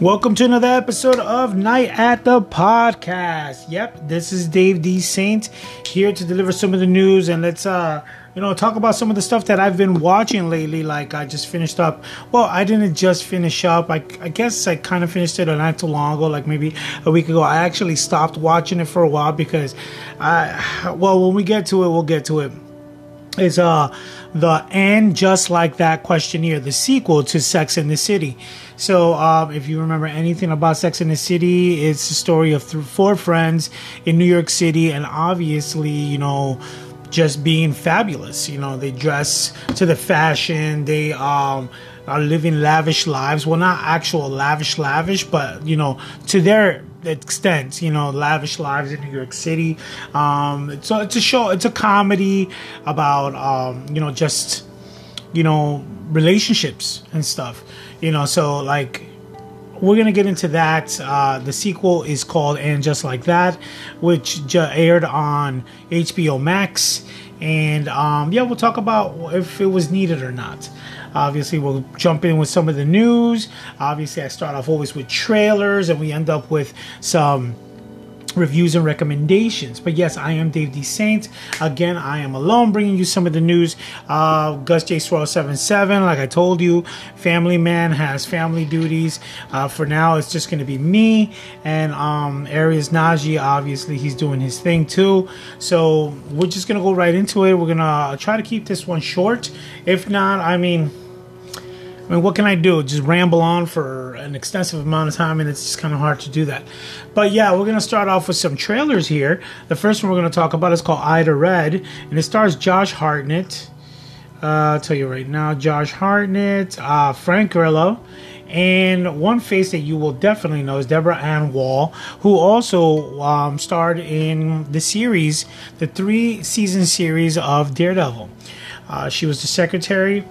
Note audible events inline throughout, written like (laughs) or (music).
Welcome to another episode of Night at the Podcast. Yep, this is Dave D. Saint here to deliver some of the news and let's uh you know talk about some of the stuff that I've been watching lately. Like I just finished up. Well, I didn't just finish up. I, I guess I kind of finished it a not too long ago, like maybe a week ago. I actually stopped watching it for a while because I well when we get to it, we'll get to it. Is uh the and just like that questionnaire, the sequel to Sex in the City. So, um, if you remember anything about Sex in the City, it's the story of th- four friends in New York City, and obviously, you know, just being fabulous. You know, they dress to the fashion. They um, are living lavish lives. Well, not actual lavish, lavish, but you know, to their extent, you know, lavish lives in New York City. Um, so it's a show. It's a comedy about um, you know just you know relationships and stuff. You know, so like we're gonna get into that. Uh, the sequel is called "And Just Like That," which ju- aired on HBO Max, and um, yeah, we'll talk about if it was needed or not. Obviously, we'll jump in with some of the news. Obviously, I start off always with trailers, and we end up with some reviews and recommendations. But yes, I am Dave D. Saint. Again, I am alone bringing you some of the news. Uh, Gus J. Swirl 77, like I told you, Family Man has family duties. Uh, for now, it's just going to be me and um, Arias Najee. Obviously, he's doing his thing too. So we're just going to go right into it. We're going to try to keep this one short. If not, I mean, I mean, what can I do? Just ramble on for an extensive amount of time, and it's just kind of hard to do that. But yeah, we're gonna start off with some trailers here. The first one we're gonna talk about is called Ida Red, and it stars Josh Hartnett. Uh, I'll tell you right now, Josh Hartnett, uh, Frank Grillo, and one face that you will definitely know is Deborah Ann Woll, who also um, starred in the series, the three season series of Daredevil. Uh, she was the secretary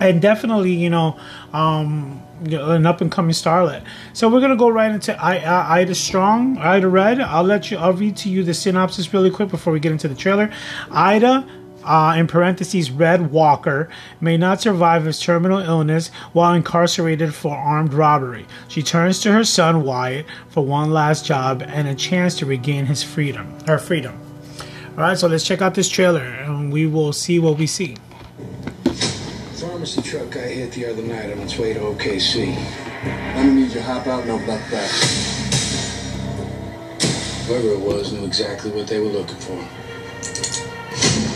and definitely you know um an up and coming starlet so we're gonna go right into I, I, ida strong ida red i'll let you i'll read to you the synopsis really quick before we get into the trailer ida uh, in parentheses, Red Walker may not survive his terminal illness while incarcerated for armed robbery. She turns to her son Wyatt for one last job and a chance to regain his freedom. Her freedom. All right, so let's check out this trailer, and we will see what we see pharmacy truck I hit the other night on its way to OKC. I'm gonna need you to hop out and open up back. Whoever it was knew exactly what they were looking for.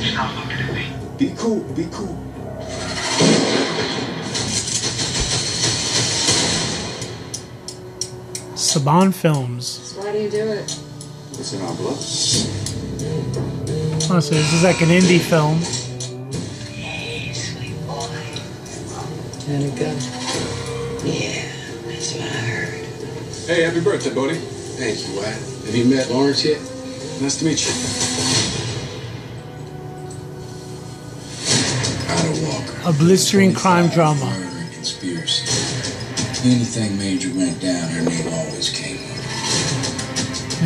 Stop looking at me. Be cool, be cool. Saban Films. Why do you do it? It's in our blood. So this is like an indie film. And a gun. Yeah, that's what I heard. Hey, happy birthday, buddy. Thank you, Wyatt. Have you met Lawrence yet? Nice to meet you. A blistering crime drama. Conspiracy. Anything major went down, her name always came up.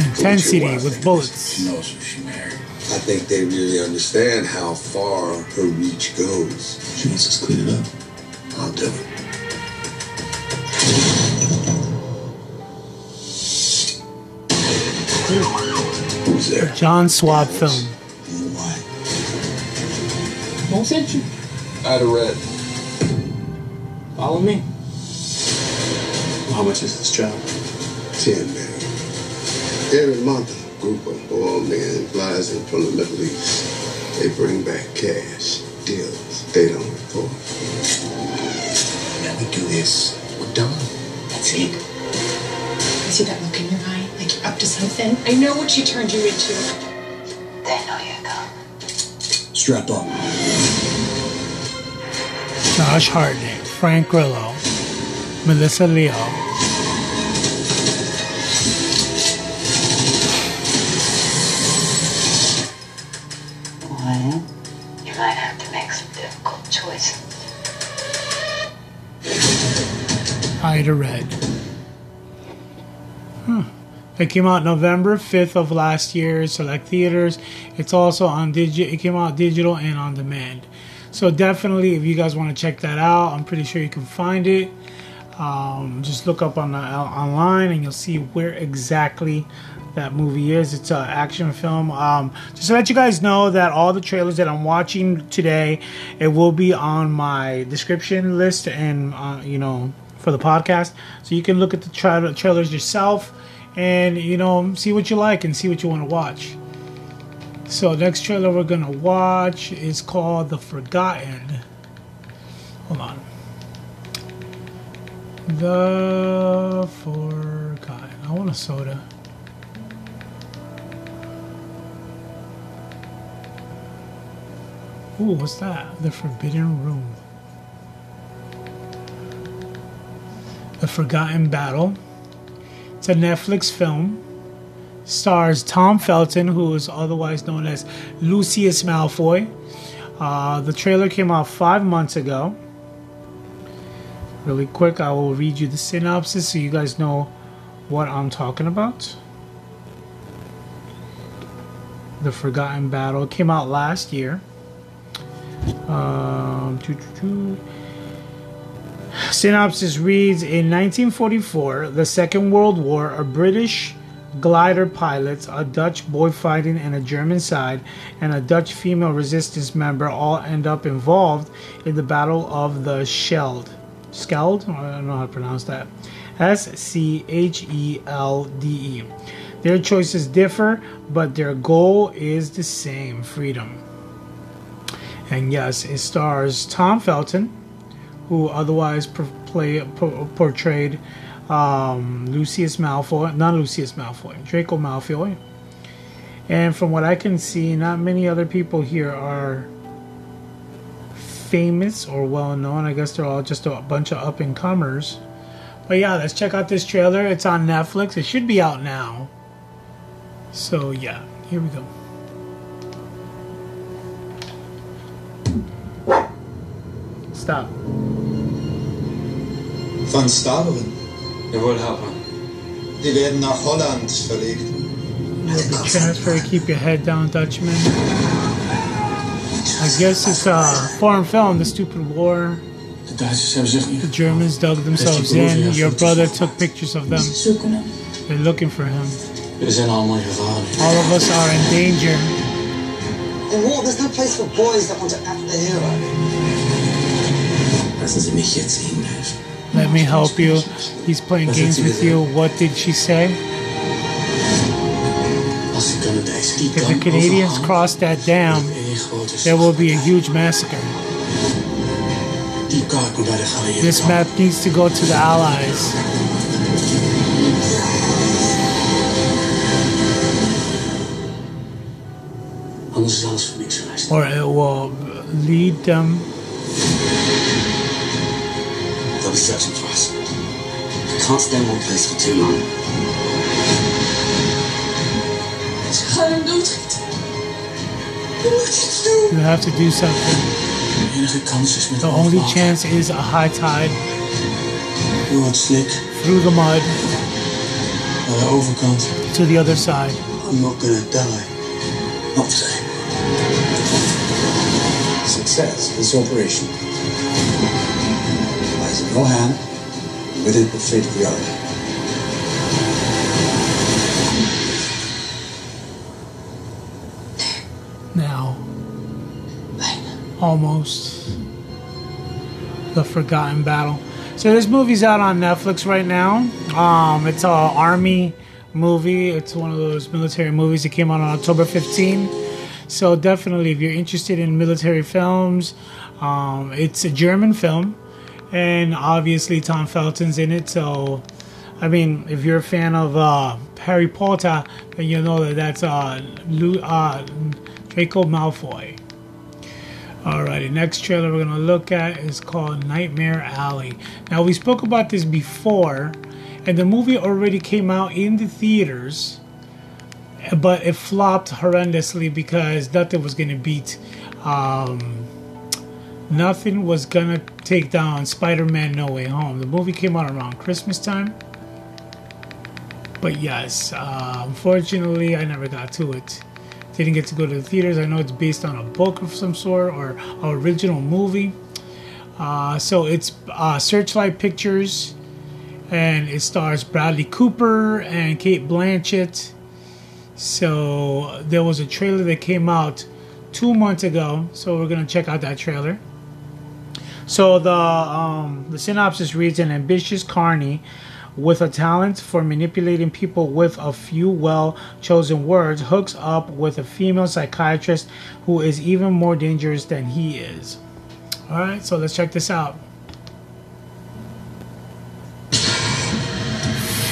Intensity with bullets. She knows who she married. I think they really understand how far her reach goes. She wants us cleared up. I'll do it. Who's there? John Swab film. You know why? Who sent you? Ida Red. Follow me. How much is this job? Ten million. Every month, a group of oil men flies in from the Middle East. They bring back cash, deals they don't report. Now we do this. We're done. That's it. I see that look in your eye, like you're up to something. I know what she turned you into. They know you're coming. Strap up. Josh Hartnett, Frank Grillo, Melissa Leo. Ida Red. Huh. It came out November 5th of last year, select theaters. It's also on digital. It came out digital and on demand. So definitely, if you guys want to check that out, I'm pretty sure you can find it. Um, just look up on the, online and you'll see where exactly that movie is. It's an action film. Um, just to let you guys know that all the trailers that I'm watching today, it will be on my description list and uh, you know for the podcast, so you can look at the tra- trailers yourself and you know see what you like and see what you want to watch. So next trailer we're gonna watch is called The Forgotten. Hold on. The Forgotten. I want a soda. Ooh, what's that? The Forbidden Room. The Forgotten Battle. It's a Netflix film. Stars Tom Felton, who is otherwise known as Lucius Malfoy. Uh, the trailer came out five months ago. Really quick, I will read you the synopsis so you guys know what I'm talking about. The Forgotten Battle came out last year. Um, Synopsis reads In 1944, the Second World War, a British glider pilot, a Dutch boy fighting, and a German side, and a Dutch female resistance member all end up involved in the Battle of the Scheld. Skeld? I don't know how to pronounce that. S C H E L D E. Their choices differ, but their goal is the same freedom. And yes, it stars Tom Felton, who otherwise play, portrayed um, Lucius Malfoy, not Lucius Malfoy, Draco Malfoy. And from what I can see, not many other people here are famous or well known. I guess they're all just a bunch of up and comers. But yeah, let's check out this trailer. It's on Netflix. It should be out now. So yeah, here we go. Stop. Van Staveren. Jawohl, Hauptmann. Die werden nach Holland verlegt. The transfer, keep your head down, Dutchman. I guess it's a foreign film, The Stupid War. De Duitsers hebben zich niet... The Germans dug themselves in. Your brother took pictures of them. They're looking for him. We zijn allemaal gevaarlijk. All of us are in danger. In war, there's no place for boys that want to act the hero. Lassen Sie mich jetzt Ihnen helfen. Let me help you. He's playing games with you. What did she say? Als de Canadezen die If the Canadians cross that dam, there will be a huge massacre. Die kaart moet naar de geallieerden This map needs to go to the Allies. Anders is alles voor niks geweest. Or it will lead them. They'll searching for us. Can't stay in one place for too long. Ze gaan hem doodgieten. We moeten iets doen. You have to do something. De enige kans is met The only chance is a high tide Door het slik through the mud naar de overkant. to the other side. I'm not gonna die. Not today. Success this operation in hand and within the fate of the other. Now, almost the Forgotten Battle. So this movie's out on Netflix right now. Um, it's a army movie. It's one of those military movies that came out on October 15. So definitely, if you're interested in military films, um, it's a German film, and obviously Tom Felton's in it. So, I mean, if you're a fan of uh, Harry Potter, then you know that that's uh, Lu- uh, Draco Malfoy. Alrighty, next trailer we're gonna look at is called Nightmare Alley. Now we spoke about this before, and the movie already came out in the theaters, but it flopped horrendously because nothing was gonna beat, um, nothing was gonna take down Spider-Man: No Way Home. The movie came out around Christmas time, but yes, uh, unfortunately, I never got to it didn't get to go to the theaters. I know it's based on a book of some sort or an original movie. Uh, so it's uh, Searchlight Pictures and it stars Bradley Cooper and Cate Blanchett. So there was a trailer that came out two months ago, so we're gonna check out that trailer. So the um, the synopsis reads: An ambitious carny with a talent for manipulating people with a few well chosen words hooks up with a female psychiatrist who is even more dangerous than he is. All right, so let's check this out.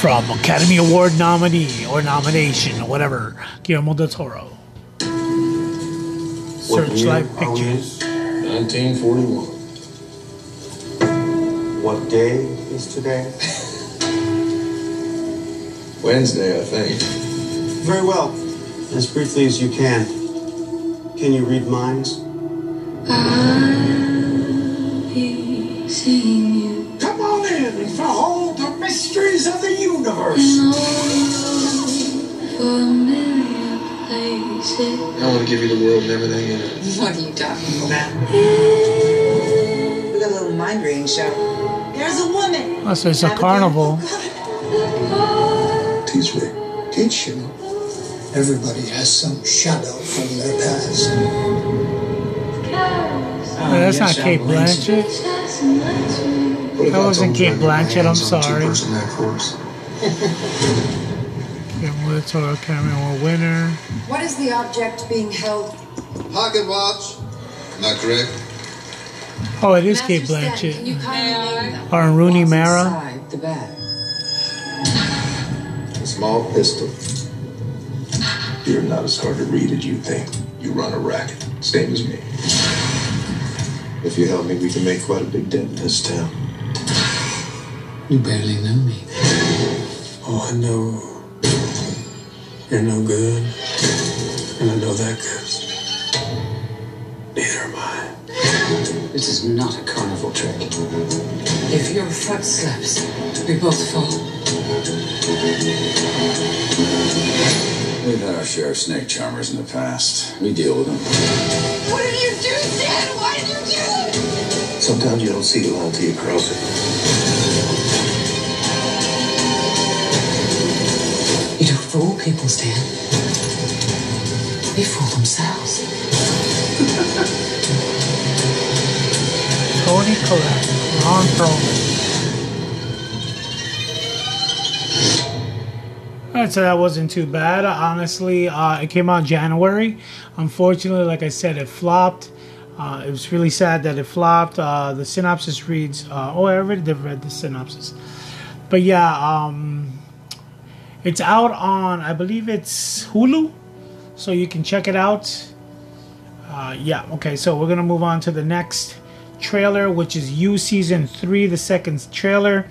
From Academy Award nominee or nomination or whatever, Guillermo del Toro. Searchlight Pictures. 1941. What day is today? (laughs) Wednesday, I think. Very well. As briefly as you can. Can you read minds? Come on in and behold the mysteries of the universe. I want to give you the world and everything in it. What are you talking about? We got a little mind reading show. There's a woman. Oh, so it's a carnival. Teach me. Teach you. Everybody has some shadow from their past. Oh, that's not Cate Blanchett. What That wasn't Cate Blanchett, I'm sorry. Person that course. Guillermo del Toro Academy Award winner. What is the object being held? Pocket watch. Not correct. Oh, it is Kate Master Can you Blanchett. kindly name? Or Rooney Mara. The bag. A small pistol. You're not as hard to read as you think. You run a racket, same as me. If you help me, we can make quite a big dent in this town. You barely know me. Oh, I know. You're no good. And I know that goes. Neither am I. This is not a carnival trick. If your foot slips, we both fall. We've had our share of snake charmers in the past. We deal with them. What did you do, Stan? Why did you do it? Sometimes you don't see the line till you cross it. You don't fool people, Stan. They fool themselves. Toni Collette. Ron Perlman. Alright, so that wasn't too bad. Honestly, uh, it came out January. Unfortunately, like I said, it flopped. Uh, it was really sad that it flopped. Uh, the synopsis reads, uh, oh, I already did read the synopsis. But yeah, um, it's out on, I believe it's Hulu, so you can check it out. Uh, yeah, okay, so we're gonna move on to the next trailer, which is You Season Three, the second trailer.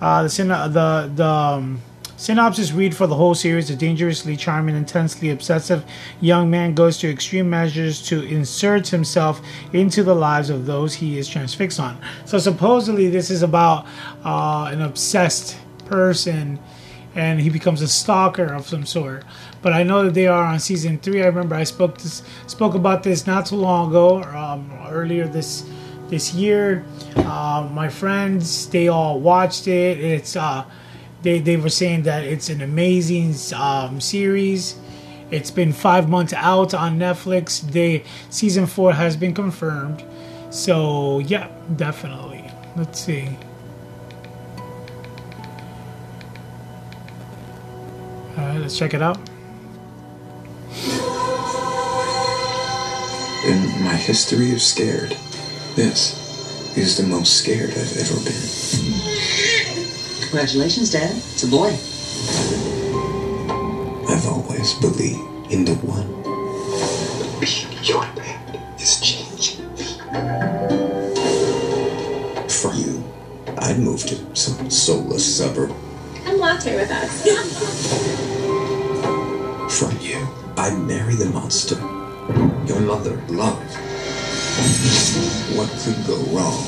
Uh, the syn- the the um, synopsis read for the whole series: A dangerously charming, intensely obsessive young man goes to extreme measures to insert himself into the lives of those he is transfixed on. So supposedly, this is about uh, an obsessed person and he becomes a stalker of some sort. But I know that they are on season three. I remember I spoke this spoke about this not too long ago, um, earlier this this year. Uh, my friends they all watched it. It's uh, they they were saying that it's an amazing um, series. It's been five months out on Netflix. They season four has been confirmed. So yeah, definitely. Let's see. All right, let's check it out. In my history of scared, this is the most scared I've ever been. Congratulations, Dad. It's a boy. I've always believed in the one. Being your dad is changing me. For you, I'd move to some soulless suburb. Come watch it with us. From you, I'd marry the monster your mother loved. What could go wrong?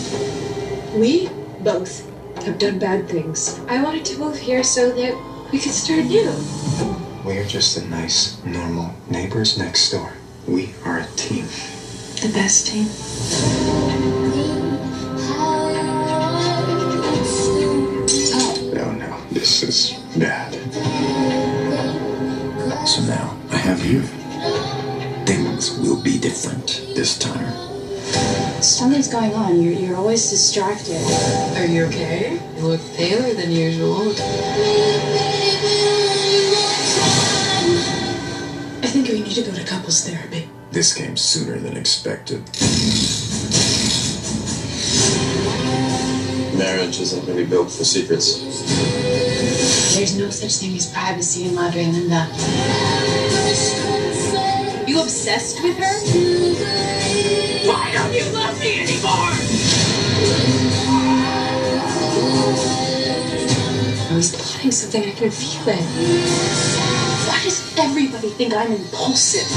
We both have done bad things. I wanted to move here so that we could start new. We're just the nice, normal neighbors next door. We are a team. The best team. Oh. No, no, this is bad. So now I have you. Things will be different this time. Something's going on. You're, you're always distracted. Are you okay? You look paler than usual. I think we need to go to couples therapy. This came sooner than expected. Marriage isn't really built for secrets. There's no such thing as privacy in Madre Linda. You obsessed with her? Why don't you love me anymore? I was plotting something, I can feel it. Why does everybody think I'm impulsive?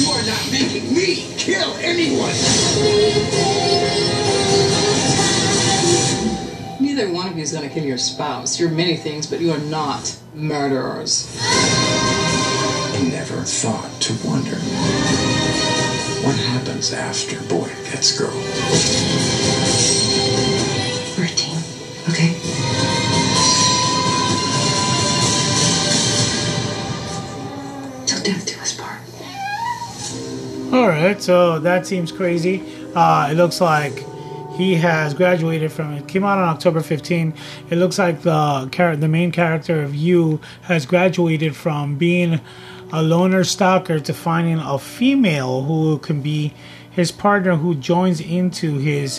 You are not making me kill anyone. Neither one of you is going to kill your spouse. You're many things, but you are not murderers. I never thought to wonder what happens after boy gets girl. We're a team, okay? Till death do us part. All right, so that seems crazy. Uh, it looks like he has graduated from it. Came out on October 15. It looks like the char- the main character of you has graduated from being a loner stalker to finding a female who can be his partner, who joins into his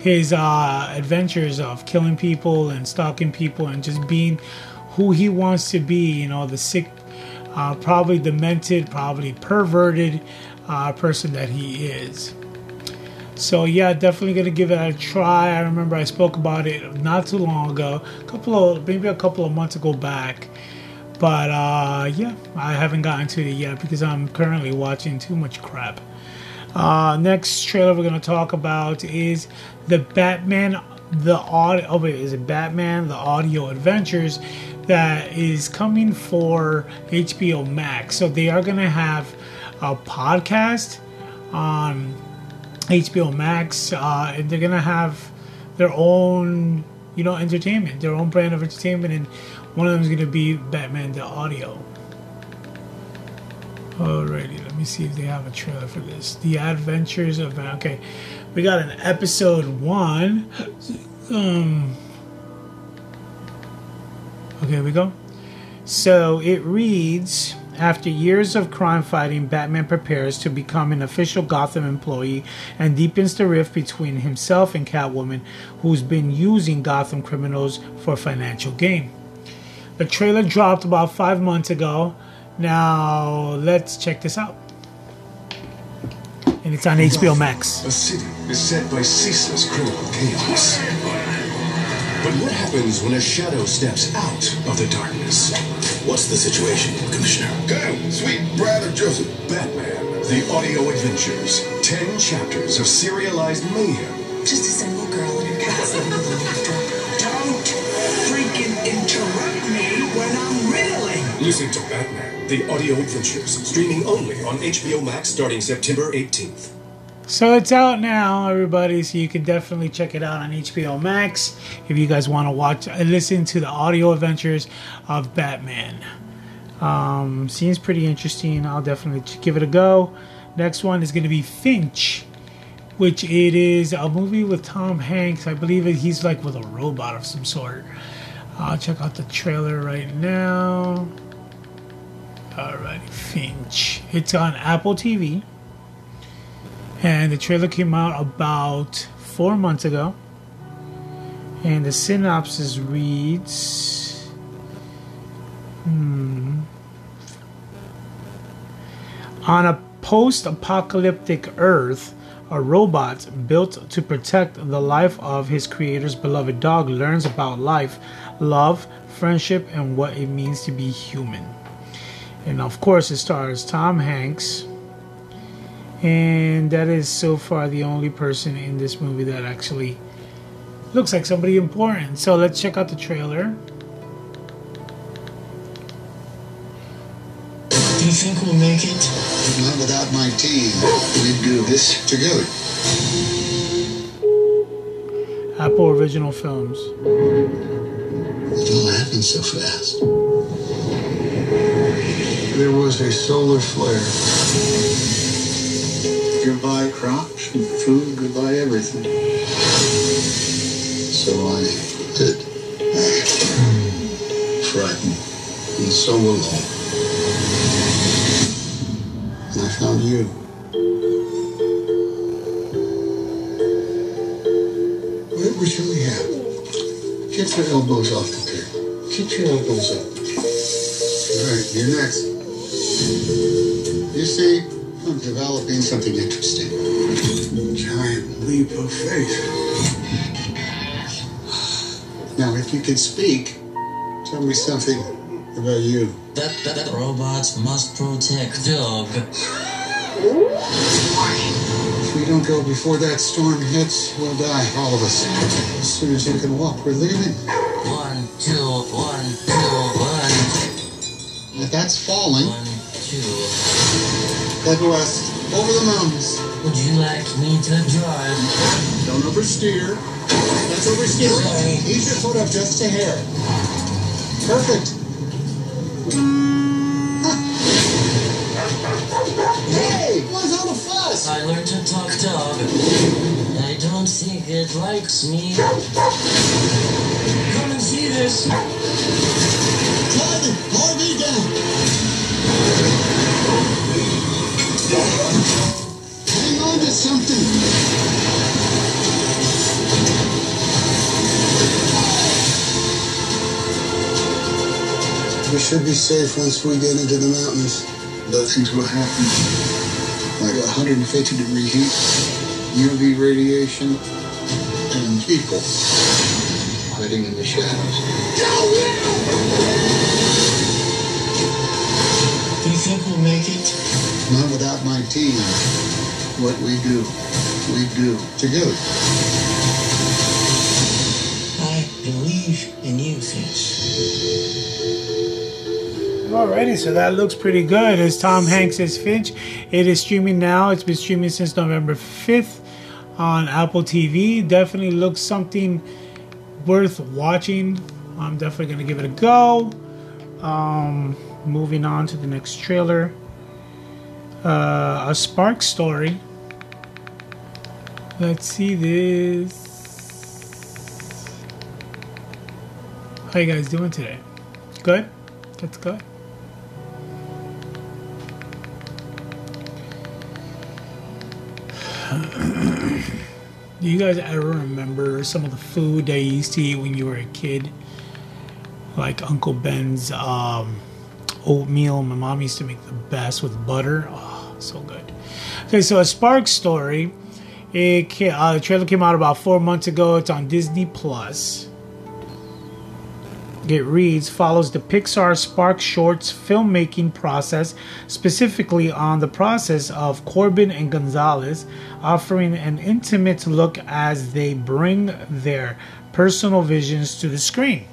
his uh, adventures of killing people and stalking people and just being who he wants to be. You know, the sick, uh, probably demented, probably perverted uh, person that he is. So yeah, definitely gonna give it a try. I remember I spoke about it not too long ago, a couple of maybe a couple of months ago back. But uh, yeah, I haven't gotten to it yet because I'm currently watching too much crap. Uh, next trailer we're gonna talk about is the Batman the audio. Oh wait, is it Batman the Audio Adventures that is coming for HBO Max? So they are gonna have a podcast on HBO Max, uh, and they're gonna have their own, you know, entertainment, their own brand of entertainment, and one of them is gonna be Batman the Audio. Alrighty, let me see if they have a trailer for this. The Adventures of Batman. okay, we got an episode one. Um, okay, we go. So it reads. After years of crime fighting, Batman prepares to become an official Gotham employee and deepens the rift between himself and Catwoman, who's been using Gotham criminals for financial gain. The trailer dropped about five months ago. Now, let's check this out. And it's on HBO Max. A city beset by ceaseless criminal chaos. But what happens when a shadow steps out of the darkness? What's the situation, Commissioner? Go, sweet brother Joseph. Batman, the audio adventures. Ten chapters of serialized mayhem. Just a single girl in her cats Listen to Batman, the audio adventures. Streaming only on HBO Max starting September 18th. So it's out now, everybody. So you can definitely check it out on HBO Max if you guys want to watch and listen to the audio adventures of Batman. Um, seems pretty interesting. I'll definitely give it a go. Next one is going to be Finch, which it is a movie with Tom Hanks. I believe he's like with a robot of some sort. I'll check out the trailer right now. Alrighty, Finch. It's on Apple TV. And the trailer came out about four months ago. And the synopsis reads hmm, On a post apocalyptic Earth, a robot built to protect the life of his creator's beloved dog learns about life, love, friendship, and what it means to be human. And of course, it stars Tom Hanks. And that is so far the only person in this movie that actually looks like somebody important. So let's check out the trailer. Do you think we'll make it? Not without my team. We do this together. Apple Original Films. It all happened so fast. There was a solar flare. Goodbye crops and food, goodbye everything. So I did. Frightened and so alone. And I found you. What we have? Get your elbows off the table. Keep your elbows up. All right, you're next. You see, I'm developing something interesting. Giant leap of faith. Now, if you could speak, tell me something about you. That, that, that robots must protect Doug. If we don't go before that storm hits, we'll die, all of us. As soon as you can walk, we're leaving. One, two, one, two, one, If that's falling, two. Head west, over the mountains. Would you like me to drive? Don't oversteer. That's oversteering. Sorry. Ease your foot up just a hair. Perfect. Hey, what's all the fuss? I learned to talk dog. I don't think it likes me. Come and see this. Driving, We should be safe once we get into the mountains. But things will happen. Like 150 degree heat, UV radiation, and people hiding in the shadows. Do you think we'll make it? Not without my team. What we do, we do together. I believe in you, Finch. Alrighty, so that looks pretty good. It's Tom Hanks' as Finch. It is streaming now. It's been streaming since November 5th on Apple TV. Definitely looks something worth watching. I'm definitely going to give it a go. Um, moving on to the next trailer. Uh, a Spark story. Let's see this. How you guys doing today? Good? That's good. Do you guys ever remember some of the food that you used to eat when you were a kid? Like Uncle Ben's um, oatmeal. My mom used to make the best with butter. Oh, so good. Okay, so a Spark story. It ca- uh, the trailer came out about four months ago. It's on Disney Plus. It reads follows the Pixar Spark Shorts filmmaking process, specifically on the process of Corbin and Gonzalez, offering an intimate look as they bring their personal visions to the screen.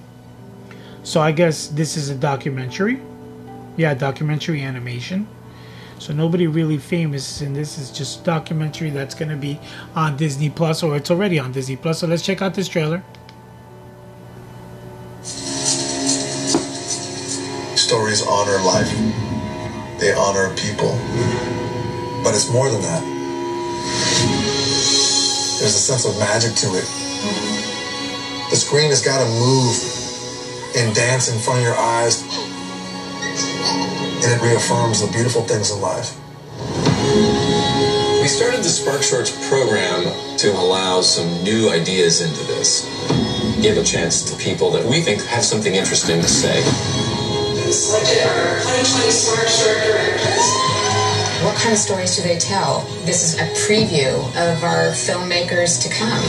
So I guess this is a documentary. Yeah, documentary animation. So nobody really famous and this is just documentary that's going to be on Disney Plus or it's already on Disney Plus. So let's check out this trailer. Stories honor life. They honor people. But it's more than that. There's a sense of magic to it. The screen has got to move and dance in front of your eyes. And it reaffirms the beautiful things in life. We started the Spark Shorts program to allow some new ideas into this. Give a chance to people that we think have something interesting to say. Selected our 2020 Spark Short Directors. What kind of stories do they tell? This is a preview of our filmmakers to come.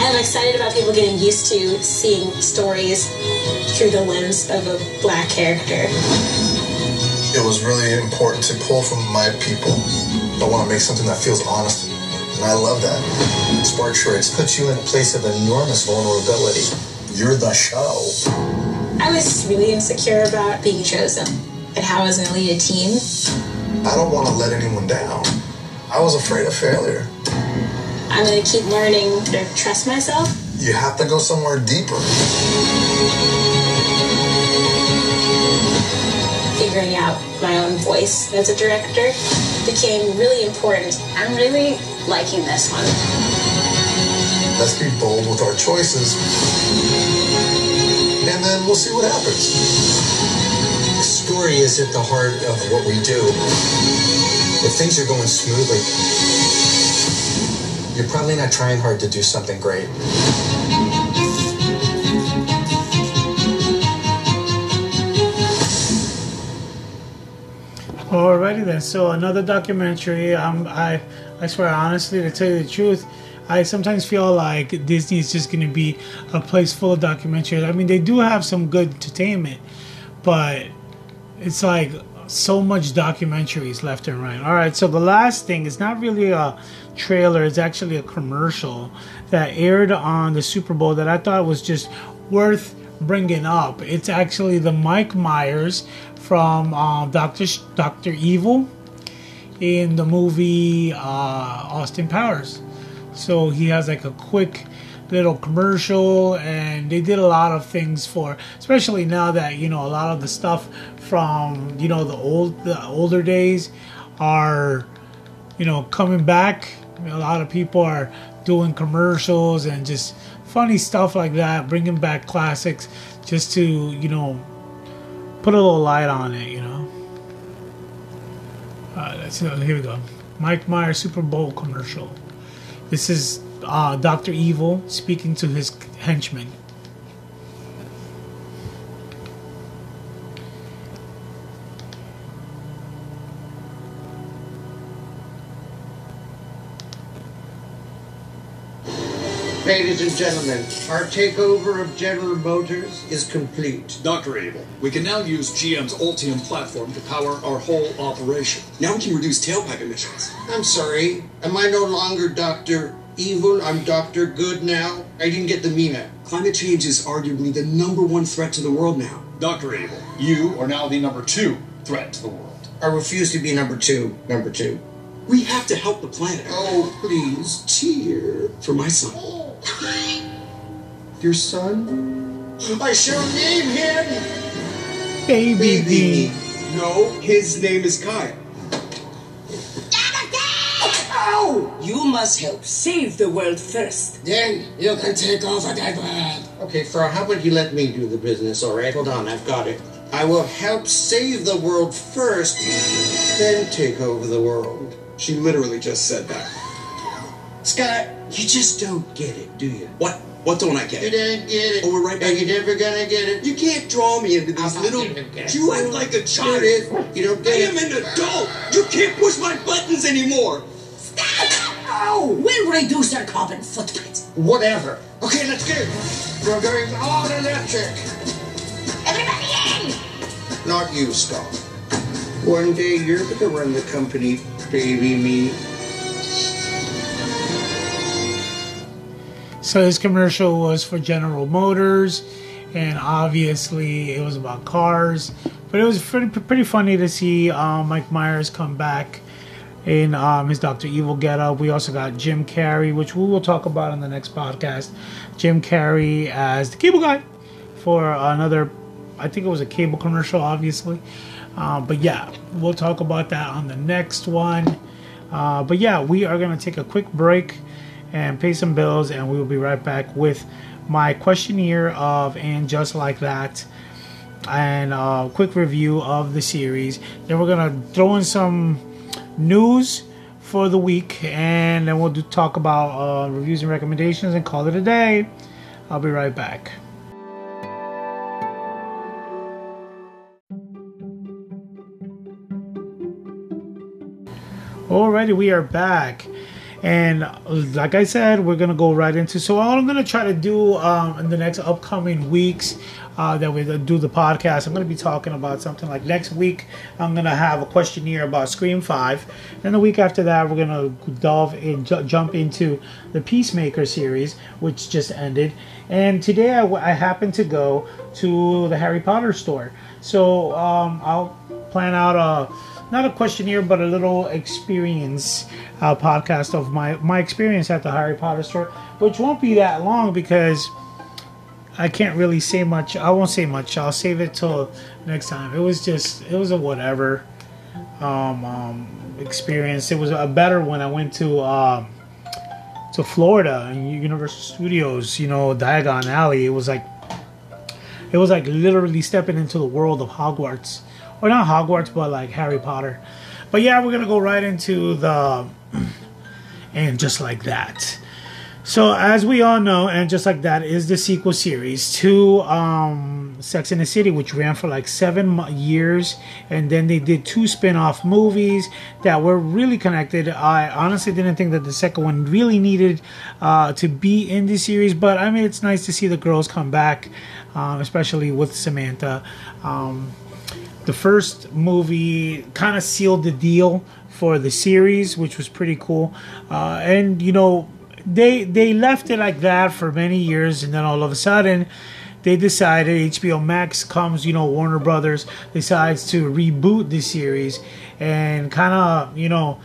I'm excited about people getting used to seeing stories through the lens of a black character. It was really important to pull from my people. I want to make something that feels honest. And I love that. Spark Shorts puts you in a place of enormous vulnerability. You're the show. I was really insecure about being chosen and how I was going to lead a team. I don't want to let anyone down. I was afraid of failure. I'm going to keep learning to trust myself. You have to go somewhere deeper. Figuring out my own voice as a director. became really important. I'm really liking this one. Let's be bold with our choices. And then we'll see what happens. The Story is at the heart of what we do. If things are going smoothly, you're probably not trying hard to do something great. Alrighty then. So another documentary. Um, I I swear honestly, to tell you the truth, I sometimes feel like Disney is just going to be a place full of documentaries. I mean, they do have some good entertainment, but it's like so much documentaries left and right. All right, so the last thing is not really a trailer; it's actually a commercial that aired on the Super Bowl that I thought was just worth bringing up. It's actually the Mike Myers from uh, Doctor Doctor Evil in the movie uh, Austin Powers. So he has like a quick little commercial, and they did a lot of things for, especially now that you know a lot of the stuff from you know the old the older days are you know coming back. A lot of people are doing commercials and just funny stuff like that, bringing back classics just to you know put a little light on it, you know. Uh, uh, here we go. Mike Myers Super Bowl commercial. This is uh, Doctor Evil speaking to his henchmen. Ladies and gentlemen, our takeover of General Motors is complete. Dr. Abel, we can now use GM's Ultium platform to power our whole operation. Now we can reduce tailpipe emissions. I'm sorry, am I no longer Dr. Evil? I'm Dr. Good now? I didn't get the meme. Climate change is arguably the number one threat to the world now. Dr. Abel, you are now the number two threat to the world. I refuse to be number two, number two. We have to help the planet. Oh, please, cheer. For my son. Your son? I shall name him Baby D. No, his name is Kyle. Ow! You must help save the world first. Then you can take over the world. Okay, Frau, how about you let me do the business, all right? Hold on, I've got it. I will help save the world first, then take over the world. She literally just said that. Scott, you just don't get it, do you? What? What don't I get? You get? don't get it. Oh, we're right back. Are you never gonna get it? You can't draw me into these little. not even gonna- You act like a child. Here. You don't get I get am an adult. You can't push my buttons anymore. Ow! We'll reduce our carbon footprint. Whatever. Okay, let's go. We're going all electric. Everybody in! Not you, Scott. One day you're gonna run the company, baby me. So his commercial was for General Motors, and obviously it was about cars. But it was pretty pretty funny to see um, Mike Myers come back in um, his Doctor Evil getup. We also got Jim Carrey, which we will talk about in the next podcast. Jim Carrey as the cable guy for another, I think it was a cable commercial, obviously. Uh, but yeah, we'll talk about that on the next one. Uh, but yeah, we are going to take a quick break and pay some bills, and we will be right back with my questionnaire of And Just Like That and a quick review of the series. Then we're going to throw in some news for the week, and then we'll do, talk about uh, reviews and recommendations and call it a day. I'll be right back. Alrighty, we are back. And like I said, we're gonna go right into. So all I'm gonna try to do um, in the next upcoming weeks uh, that we do the podcast, I'm gonna be talking about something like next week. I'm gonna have a questionnaire about Scream Five. Then the week after that, we're gonna delve and ju- jump into the Peacemaker series, which just ended. And today I, w- I happened to go to the Harry Potter store, so um, I'll plan out a not a questionnaire, but a little experience uh, podcast of my my experience at the Harry Potter store, which won't be that long because I can't really say much. I won't say much. I'll save it till next time. It was just it was a whatever. Um, um, experience. It was a better when I went to um, to Florida and Universal Studios. You know, Diagon Alley. It was like it was like literally stepping into the world of Hogwarts, or not Hogwarts, but like Harry Potter. But yeah, we're gonna go right into the and just like that. So, as we all know, and just like that is the sequel series to um, Sex in the City, which ran for like seven years, and then they did two spin-off movies that were really connected. I honestly didn't think that the second one really needed uh, to be in the series, but I mean, it's nice to see the girls come back, uh, especially with Samantha. Um, the first movie kind of sealed the deal for the series, which was pretty cool, uh, and you know they they left it like that for many years, and then all of a sudden, they decided HBO Max comes, you know, Warner Brothers decides to reboot the series, and kind of, you know.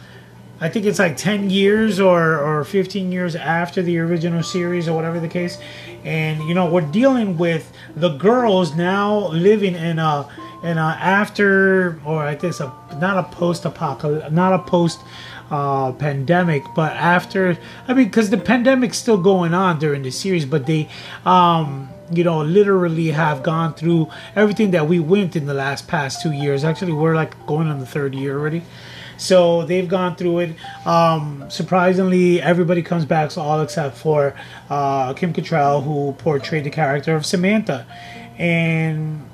I think it's like 10 years or, or 15 years after the original series or whatever the case. And, you know, we're dealing with the girls now living in a, in a after, or I it's a, not a post apocalypse, not a post uh, pandemic, but after, I mean, because the pandemic's still going on during the series, but they, um, you know, literally have gone through everything that we went in the last past two years. Actually, we're like going on the third year already. So they've gone through it. Um, surprisingly, everybody comes back, so all except for uh, Kim Cattrall, who portrayed the character of Samantha. And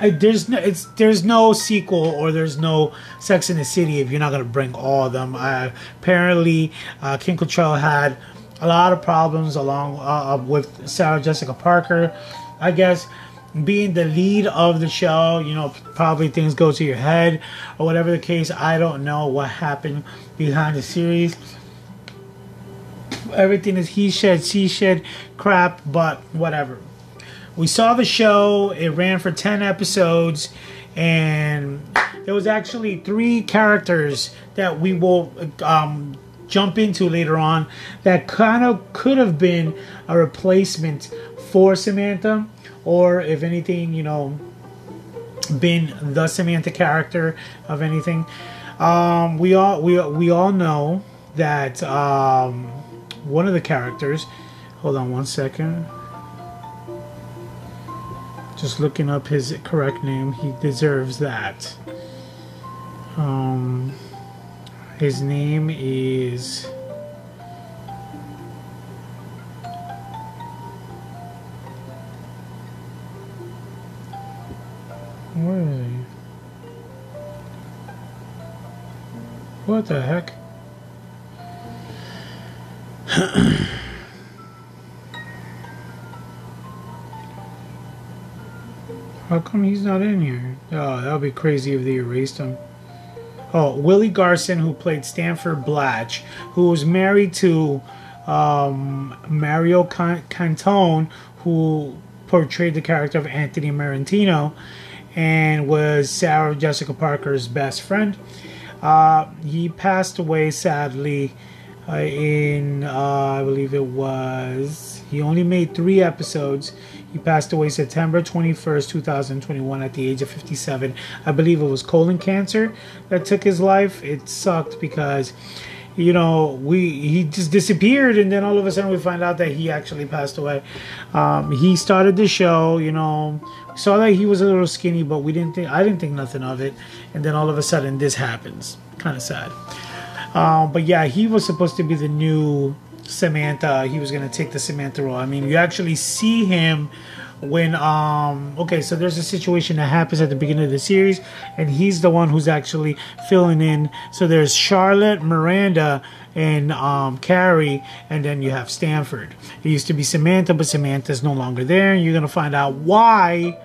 I, there's no it's there's no sequel or there's no Sex in the City if you're not gonna bring all of them. Apparently, uh, Kim Cattrall had a lot of problems along uh, with Sarah Jessica Parker. I guess being the lead of the show, you know, probably things go to your head or whatever the case. I don't know what happened behind the series. Everything is he said, she said crap, but whatever we saw the show. It ran for 10 episodes, and there was actually three characters that we will um, jump into later on that kind of could have been a replacement for Samantha, or if anything, you know, been the Samantha character of anything. Um, we all we we all know that um, one of the characters. Hold on one second. Just looking up his correct name, he deserves that. Um, his name is. What the heck? (clears throat) How come he's not in here? Oh, that would be crazy if they erased him. Oh, Willie Garson, who played Stanford Blatch, who was married to um, Mario Cantone, who portrayed the character of Anthony Marentino and was Sarah Jessica Parker's best friend. Uh, he passed away sadly uh, in, uh, I believe it was, he only made three episodes. He passed away September 21st, 2021, at the age of 57. I believe it was colon cancer that took his life. It sucked because, you know, we he just disappeared, and then all of a sudden we find out that he actually passed away. Um, he started the show, you know, saw that he was a little skinny, but we didn't think I didn't think nothing of it, and then all of a sudden this happens. Kind of sad. Um, but yeah, he was supposed to be the new Samantha. He was going to take the Samantha role. I mean, you actually see him when um okay so there's a situation that happens at the beginning of the series and he's the one who's actually filling in so there's charlotte miranda and um carrie and then you have stanford it used to be samantha but samantha's no longer there and you're gonna find out why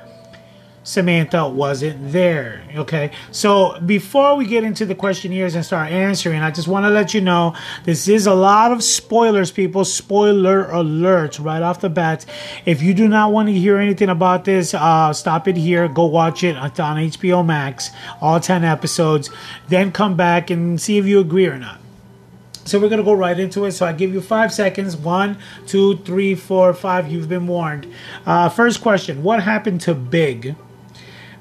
Samantha wasn't there. Okay, so before we get into the questionnaires and start answering, I just want to let you know this is a lot of spoilers, people. Spoiler alert right off the bat. If you do not want to hear anything about this, uh, stop it here. Go watch it on HBO Max, all 10 episodes. Then come back and see if you agree or not. So we're gonna go right into it. So I give you five seconds. One, two, three, four, five. You've been warned. Uh, first question: What happened to Big?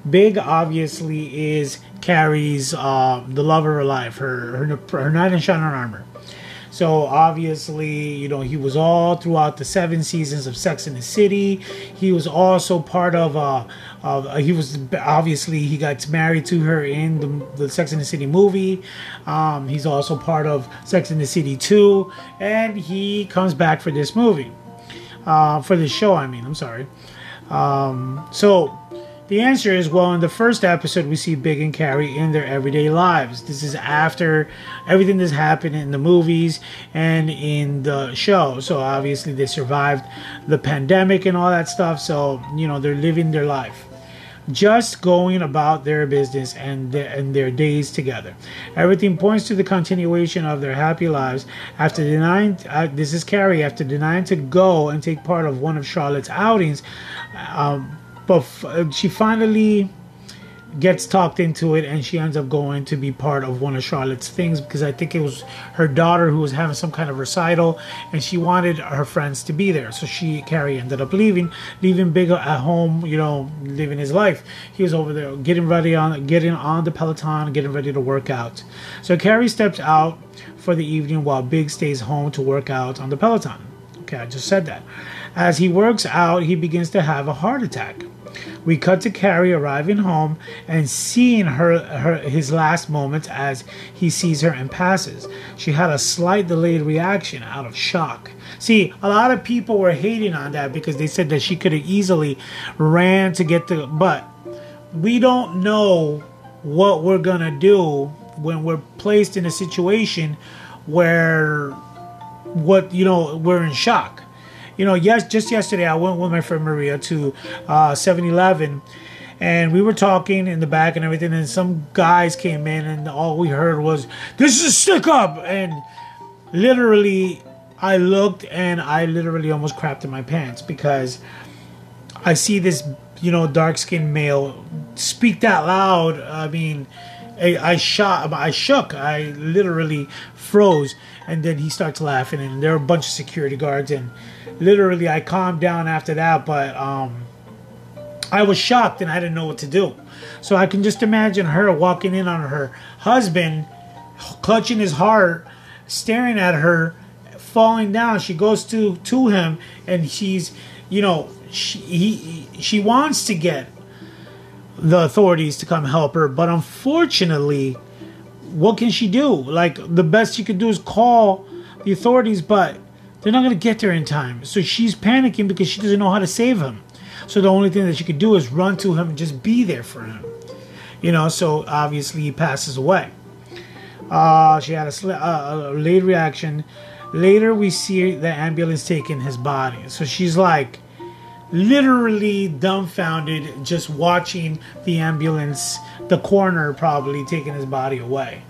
Big obviously is Carrie's uh, the love of her life, her her, knight in shining armor. So obviously, you know, he was all throughout the seven seasons of Sex in the City. He was also part of. Uh, uh, he was obviously he got married to her in the, the Sex in the City movie. Um, he's also part of Sex in the City 2, and he comes back for this movie, uh, for this show. I mean, I'm sorry. Um, so the answer is well, in the first episode, we see Big and Carrie in their everyday lives. This is after everything that's happened in the movies and in the show. So obviously, they survived the pandemic and all that stuff. So, you know, they're living their life. Just going about their business and their, and their days together. Everything points to the continuation of their happy lives. After denying, uh, this is Carrie, after denying to go and take part of one of Charlotte's outings, um, but f- uh, she finally gets talked into it and she ends up going to be part of one of Charlotte's things because I think it was her daughter who was having some kind of recital and she wanted her friends to be there. So she Carrie ended up leaving, leaving Big at home, you know, living his life. He was over there getting ready on getting on the Peloton, getting ready to work out. So Carrie steps out for the evening while Big stays home to work out on the Peloton. Okay, I just said that. As he works out, he begins to have a heart attack. We cut to Carrie arriving home and seeing her, her his last moments as he sees her and passes. She had a slight delayed reaction out of shock. See, a lot of people were hating on that because they said that she could have easily ran to get the but we don't know what we're gonna do when we're placed in a situation where what you know we're in shock you know, yes, just yesterday I went with my friend Maria to uh, 7 Eleven and we were talking in the back and everything, and some guys came in, and all we heard was, This is a stick up! And literally, I looked and I literally almost crapped in my pants because I see this, you know, dark skinned male speak that loud. I mean, I shot, I shook, I literally froze, and then he starts laughing, and there are a bunch of security guards, and literally I calmed down after that, but um, I was shocked and I didn't know what to do. So I can just imagine her walking in on her husband, clutching his heart, staring at her, falling down. She goes to to him, and she's, you know, she he she wants to get the authorities to come help her, but unfortunately, what can she do? Like the best she could do is call the authorities, but they're not going to get there in time. So she's panicking because she doesn't know how to save him. So the only thing that she could do is run to him and just be there for him. You know, so obviously he passes away. Uh, she had a, sl- uh, a late reaction. Later, we see the ambulance taking his body. So she's like literally dumbfounded just watching the ambulance, the coroner probably taking his body away.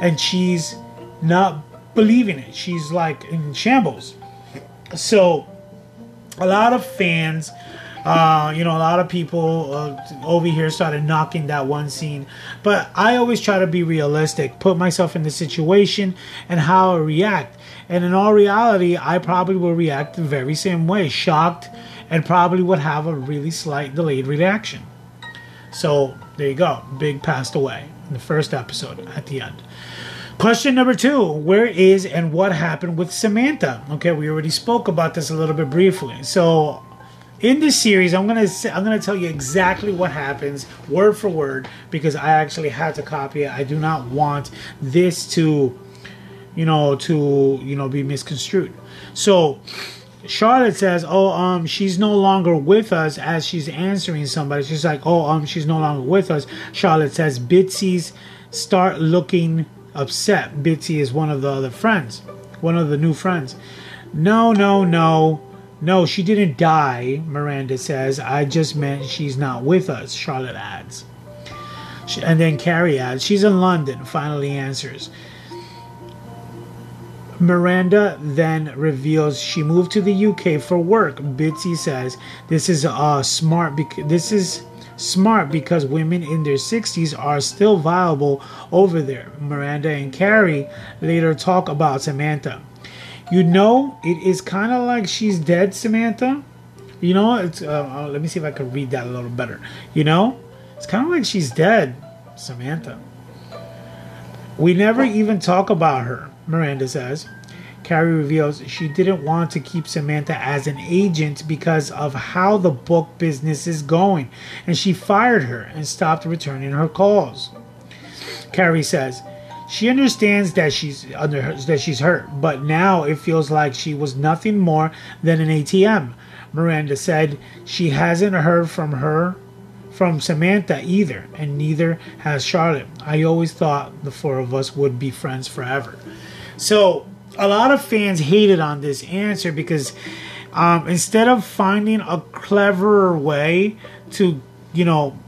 And she's not believing it. She's like in shambles. So, a lot of fans, uh, you know, a lot of people uh, over here started knocking that one scene. But I always try to be realistic, put myself in the situation and how I react. And in all reality, I probably will react the very same way, shocked, and probably would have a really slight delayed reaction. So there you go. Big passed away in the first episode at the end. Question number two Where is and what happened with Samantha? Okay, we already spoke about this a little bit briefly. So, in this series, I'm gonna I'm gonna tell you exactly what happens, word for word, because I actually had to copy it. I do not want this to, you know, to you know be misconstrued. So, Charlotte says, "Oh, um, she's no longer with us." As she's answering somebody, she's like, "Oh, um, she's no longer with us." Charlotte says, "Bitsy's start looking upset. Bitsy is one of the other friends, one of the new friends. No, no, no, no, she didn't die, Miranda says. I just meant she's not with us, Charlotte adds. And then Carrie adds, She's in London, finally answers. Miranda then reveals she moved to the UK for work. Bitsy says this is uh, smart because this is smart because women in their 60s are still viable over there. Miranda and Carrie later talk about Samantha. You know, it is kind of like she's dead, Samantha. You know, it's uh, uh, let me see if I can read that a little better. You know, It's kind of like she's dead, Samantha. We never even talk about her, Miranda says. Carrie reveals she didn't want to keep Samantha as an agent because of how the book business is going, and she fired her and stopped returning her calls. Carrie says she understands that she's under that she's hurt, but now it feels like she was nothing more than an ATM. Miranda said she hasn't heard from her from Samantha either, and neither has Charlotte. I always thought the four of us would be friends forever. So a lot of fans hated on this answer because um, instead of finding a cleverer way to, you know,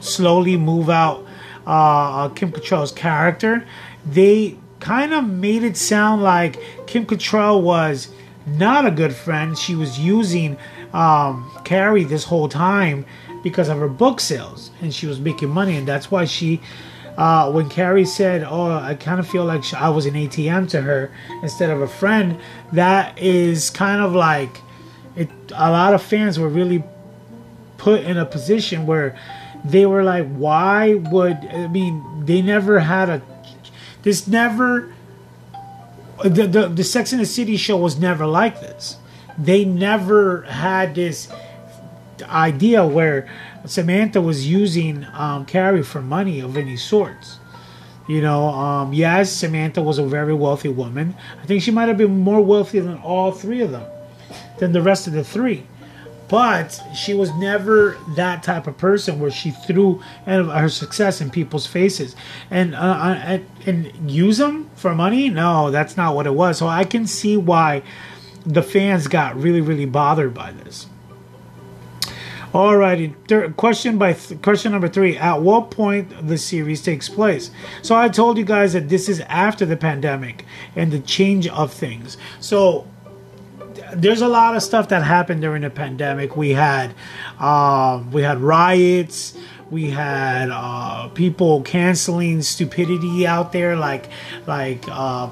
slowly move out uh, Kim Cattrall's character, they kind of made it sound like Kim Cattrall was not a good friend. She was using um, Carrie this whole time because of her book sales, and she was making money, and that's why she. Uh, when Carrie said, "Oh, I kind of feel like I was an ATM to her instead of a friend," that is kind of like it. A lot of fans were really put in a position where they were like, "Why would I mean?" They never had a. This never. The the the Sex and the City show was never like this. They never had this idea where Samantha was using um, Carrie for money of any sorts. You know, um, yes, Samantha was a very wealthy woman. I think she might have been more wealthy than all three of them, than the rest of the three. But she was never that type of person where she threw her success in people's faces and uh, and, and use them for money. No, that's not what it was. So I can see why the fans got really, really bothered by this. Alrighty, third, question by th- question number three. At what point the series takes place? So I told you guys that this is after the pandemic and the change of things. So there's a lot of stuff that happened during the pandemic. We had um, we had riots. We had uh, people canceling stupidity out there, like like uh,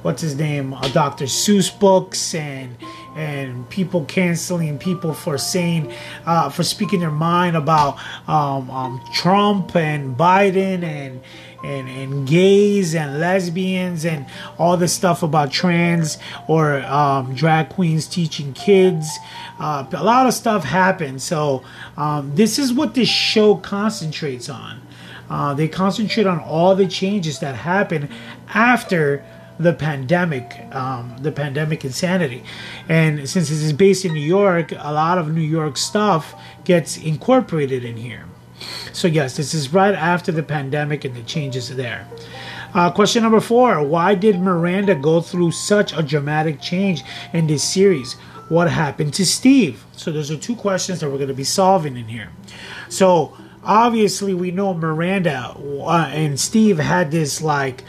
what's his name, uh, Dr. Seuss books and and people canceling people for saying uh, for speaking their mind about um, um, Trump and Biden and and, and gays and lesbians and all this stuff about trans or um, drag queens teaching kids. Uh, a lot of stuff happened. So um, this is what this show concentrates on. Uh, they concentrate on all the changes that happen after the pandemic, um, the pandemic insanity. And since this is based in New York, a lot of New York stuff gets incorporated in here. So, yes, this is right after the pandemic and the changes there. Uh, question number four Why did Miranda go through such a dramatic change in this series? What happened to Steve? So, those are two questions that we're going to be solving in here. So, obviously, we know Miranda uh, and Steve had this like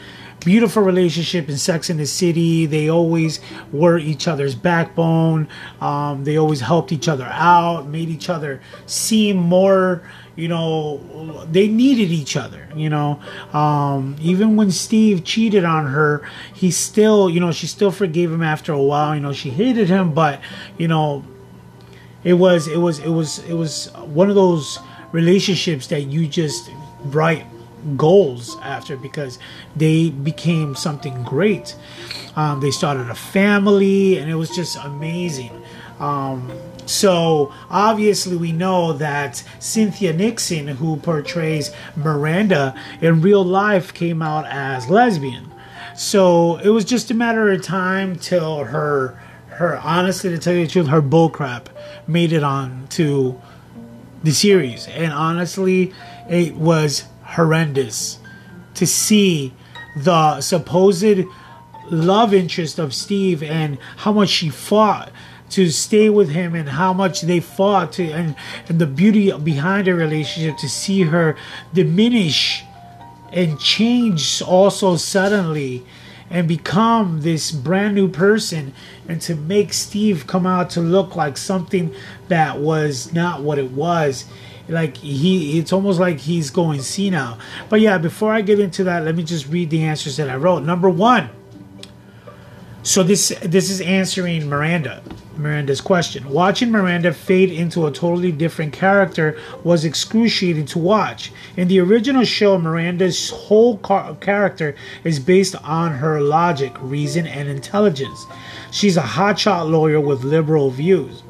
beautiful relationship in Sex in the City. They always were each other's backbone. Um, they always helped each other out, made each other seem more. You know, they needed each other. You know, um, even when Steve cheated on her, he still, you know, she still forgave him after a while. You know, she hated him, but you know, it was, it was, it was, it was one of those relationships that you just write goals after because they became something great. Um, they started a family, and it was just amazing. Um, so obviously, we know that Cynthia Nixon, who portrays Miranda in real life, came out as lesbian. So it was just a matter of time till her, her honestly, to tell you the truth, her bullcrap made it on to the series, and honestly, it was horrendous to see the supposed love interest of Steve and how much she fought to stay with him and how much they fought to and, and the beauty behind their relationship to see her diminish and change also suddenly and become this brand new person and to make Steve come out to look like something that was not what it was like he it's almost like he's going senile but yeah before i get into that let me just read the answers that i wrote number one So this this is answering Miranda Miranda's question. Watching Miranda fade into a totally different character was excruciating to watch. In the original show, Miranda's whole car- character is based on her logic, reason, and intelligence. She's a hotshot lawyer with liberal views.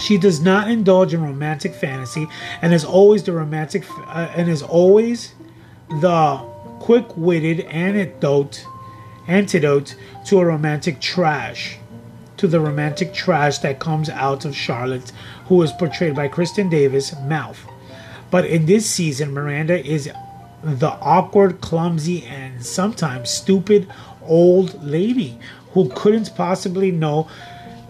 She does not indulge in romantic fantasy and is always the romantic uh, and is always the quick-witted antidote antidote to a romantic trash to the romantic trash that comes out of Charlotte, who is portrayed by Kristin Davis, mouth. But in this season, Miranda is the awkward, clumsy, and sometimes stupid old lady who couldn't possibly know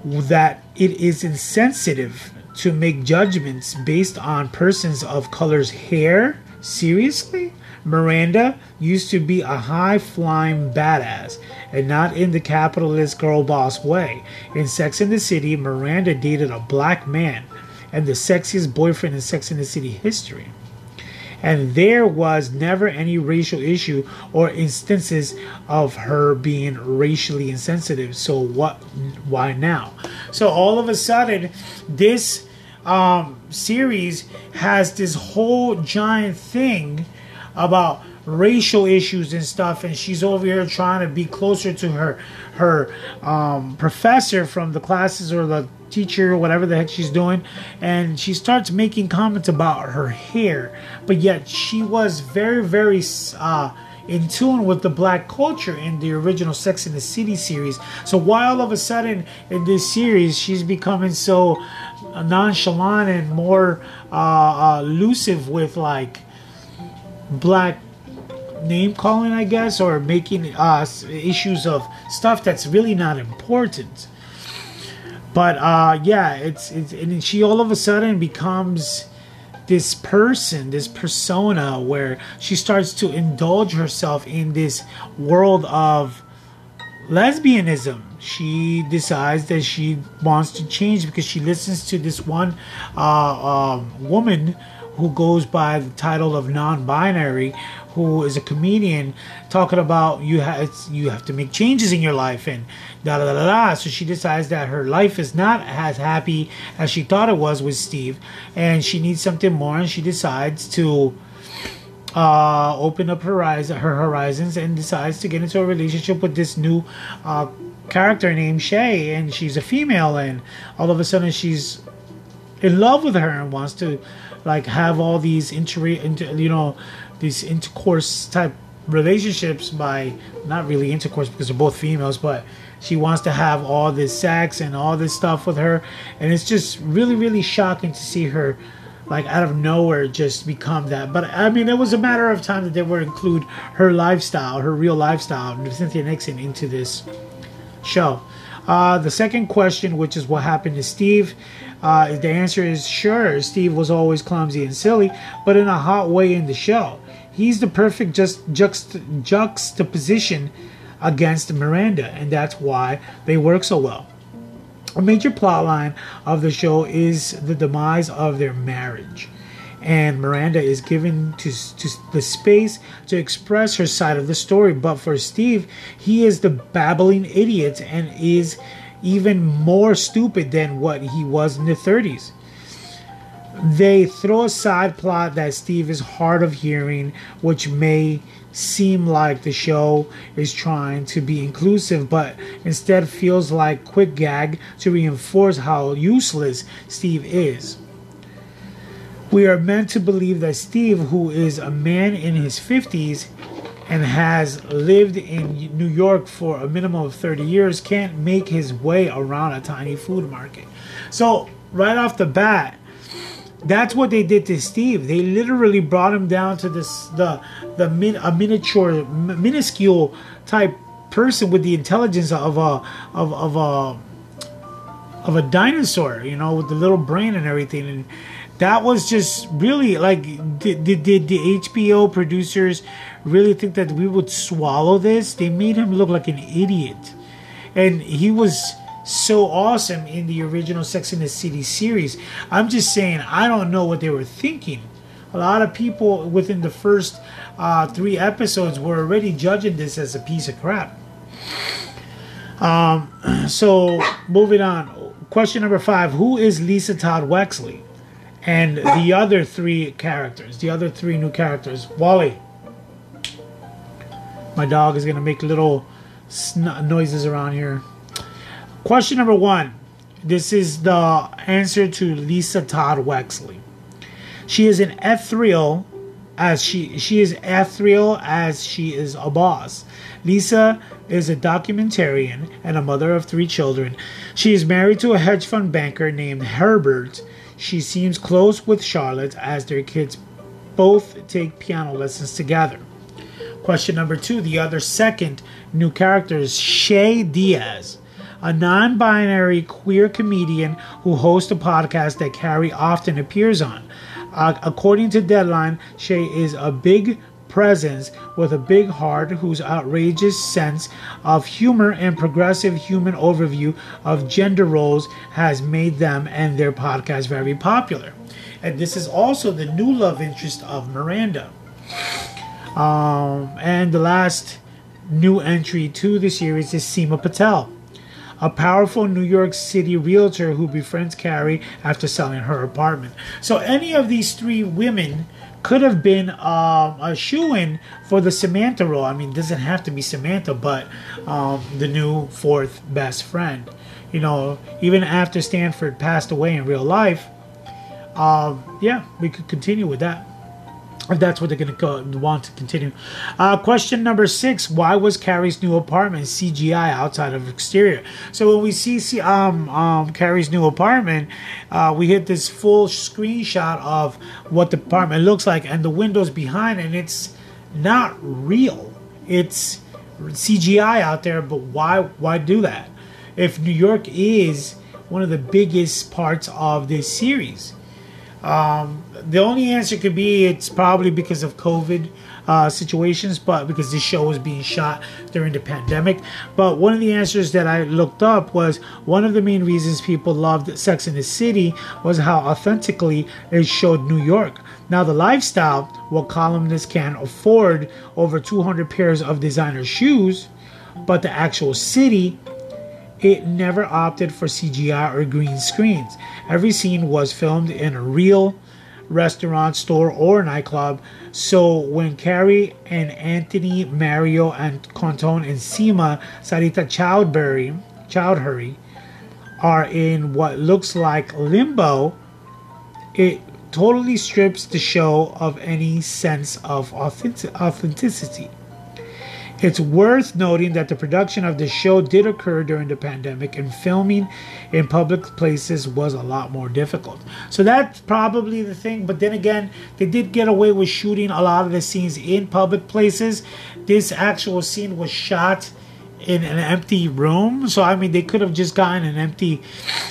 that it is insensitive to make judgments based on persons of color's hair. Seriously? Miranda used to be a high flying badass, and not in the capitalist girl boss way. In Sex in the City, Miranda dated a black man and the sexiest boyfriend in Sex in the City history. And there was never any racial issue or instances of her being racially insensitive. So what? Why now? So all of a sudden, this um, series has this whole giant thing about racial issues and stuff and she's over here trying to be closer to her her um, professor from the classes or the teacher whatever the heck she's doing and she starts making comments about her hair but yet she was very very uh, in tune with the black culture in the original Sex in the City series. So why all of a sudden in this series she's becoming so nonchalant and more uh, uh, elusive with like black name calling, I guess, or making uh, issues of stuff that's really not important. But uh, yeah, it's, it's and she all of a sudden becomes this person, this persona, where she starts to indulge herself in this world of lesbianism. She decides that she wants to change because she listens to this one uh, um, woman who goes by the title of non-binary, who is a comedian talking about you have you have to make changes in your life and da da da da. So she decides that her life is not as happy as she thought it was with Steve, and she needs something more, and she decides to uh, open up her, eyes, her horizons and decides to get into a relationship with this new uh, character named Shay, and she's a female, and all of a sudden she's in love with her and wants to like have all these inter, inter you know these intercourse type relationships by not really intercourse because they're both females but she wants to have all this sex and all this stuff with her and it's just really really shocking to see her like out of nowhere just become that but i mean it was a matter of time that they would include her lifestyle her real lifestyle cynthia nixon into this show uh, the second question which is what happened to steve uh, the answer is sure. Steve was always clumsy and silly, but in a hot way in the show. He's the perfect just juxt- juxtaposition against Miranda, and that's why they work so well. A major plotline of the show is the demise of their marriage, and Miranda is given to, to the space to express her side of the story. But for Steve, he is the babbling idiot and is even more stupid than what he was in the 30s. They throw a side plot that Steve is hard of hearing, which may seem like the show is trying to be inclusive, but instead feels like quick gag to reinforce how useless Steve is. We are meant to believe that Steve, who is a man in his 50s, and has lived in New York for a minimum of 30 years can't make his way around a tiny food market. So, right off the bat, that's what they did to Steve. They literally brought him down to this the the min, a miniature minuscule type person with the intelligence of a of of a of a dinosaur, you know, with the little brain and everything and that was just really like did, did, did the HBO producers really think that we would swallow this? They made him look like an idiot. And he was so awesome in the original Sex in the City series. I'm just saying, I don't know what they were thinking. A lot of people within the first uh, three episodes were already judging this as a piece of crap. Um, (clears throat) so moving on. Question number five: Who is Lisa Todd Wexley? And the other three characters, the other three new characters. Wally. My dog is gonna make little sn- noises around here. Question number one. This is the answer to Lisa Todd Wexley. She is an ethereal as she she is ethereal as she is a boss. Lisa is a documentarian and a mother of three children. She is married to a hedge fund banker named Herbert. She seems close with Charlotte as their kids both take piano lessons together. Question number two the other second new character is Shay Diaz, a non binary queer comedian who hosts a podcast that Carrie often appears on. Uh, according to Deadline, Shay is a big presence with a big heart whose outrageous sense of humor and progressive human overview of gender roles has made them and their podcast very popular. And this is also the new love interest of Miranda. Um, and the last new entry to the series is Seema Patel, a powerful New York City realtor who befriends Carrie after selling her apartment. So, any of these three women could have been um, a shoe in for the Samantha role. I mean, it doesn't have to be Samantha, but um, the new fourth best friend. You know, even after Stanford passed away in real life, um, yeah, we could continue with that if that's what they're going to want to continue. Uh, question number six: Why was Carrie's new apartment CGI outside of exterior? So when we see, see um, um, Carrie's new apartment, uh, we hit this full screenshot of what the apartment looks like and the windows behind, and it's not real. It's CGI out there, but why? Why do that? If New York is one of the biggest parts of this series. Um, the only answer could be it's probably because of COVID uh, situations, but because this show was being shot during the pandemic. But one of the answers that I looked up was one of the main reasons people loved Sex in the City was how authentically it showed New York. Now, the lifestyle, what columnists can afford over 200 pairs of designer shoes, but the actual city it never opted for CGI or green screens. Every scene was filmed in a real restaurant, store, or nightclub. So when Carrie and Anthony, Mario, and Cantone and Seema, Sarita Choudhury, Choudhury are in what looks like limbo, it totally strips the show of any sense of authentic- authenticity. It's worth noting that the production of the show did occur during the pandemic, and filming in public places was a lot more difficult. So that's probably the thing. But then again, they did get away with shooting a lot of the scenes in public places. This actual scene was shot in an empty room. So I mean, they could have just gotten an empty,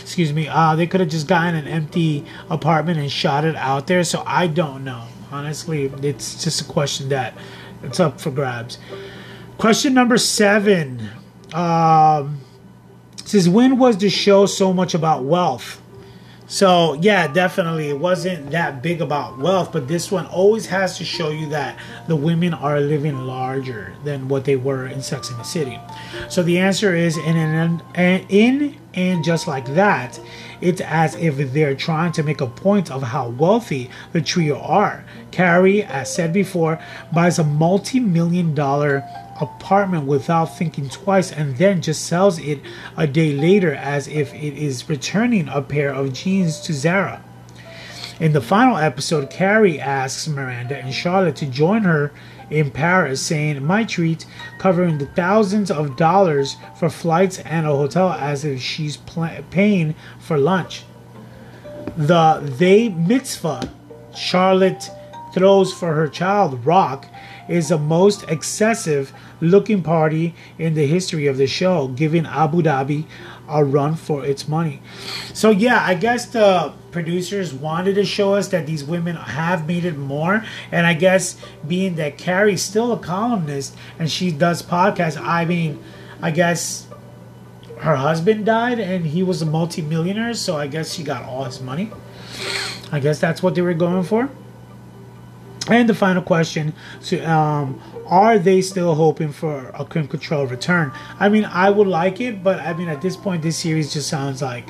excuse me, uh, they could have just gotten an empty apartment and shot it out there. So I don't know. Honestly, it's just a question that it's up for grabs. Question number seven um, says, When was the show so much about wealth? So, yeah, definitely, it wasn't that big about wealth, but this one always has to show you that the women are living larger than what they were in Sex and the City. So, the answer is in and, in and just like that, it's as if they're trying to make a point of how wealthy the trio are. Carrie, as said before, buys a multi million dollar apartment without thinking twice and then just sells it a day later as if it is returning a pair of jeans to Zara. In the final episode, Carrie asks Miranda and Charlotte to join her in Paris, saying, My treat, covering the thousands of dollars for flights and a hotel as if she's pl- paying for lunch. The they mitzvah Charlotte throws for her child, Rock, is the most excessive looking party in the history of the show, giving Abu Dhabi a run for its money. So, yeah, I guess the producers wanted to show us that these women have made it more. And I guess being that Carrie's still a columnist and she does podcasts, I mean, I guess her husband died and he was a multimillionaire, so I guess she got all his money. I guess that's what they were going for. And the final question: to, um, Are they still hoping for a Kim Cattrall return? I mean, I would like it, but I mean, at this point, this series just sounds like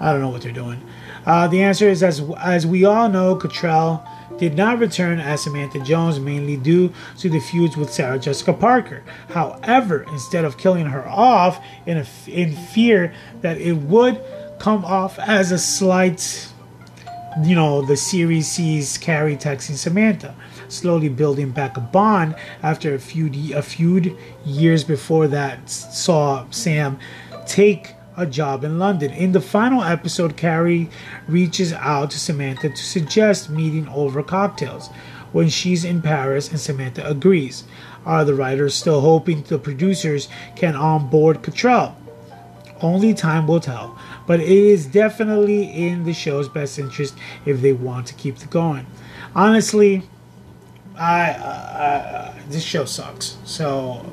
I don't know what they're doing. Uh, the answer is as as we all know, Cattrall did not return as Samantha Jones, mainly due to the feuds with Sarah Jessica Parker. However, instead of killing her off in, a, in fear that it would come off as a slight, you know, the series sees Carrie texting Samantha, slowly building back a bond after a few a few years before that saw Sam take a job in London. In the final episode, Carrie reaches out to Samantha to suggest meeting over cocktails when she's in Paris and Samantha agrees. Are the writers still hoping the producers can onboard Cattrall? Only time will tell, but it is definitely in the show's best interest if they want to keep it going. Honestly, I, uh, this show sucks. So,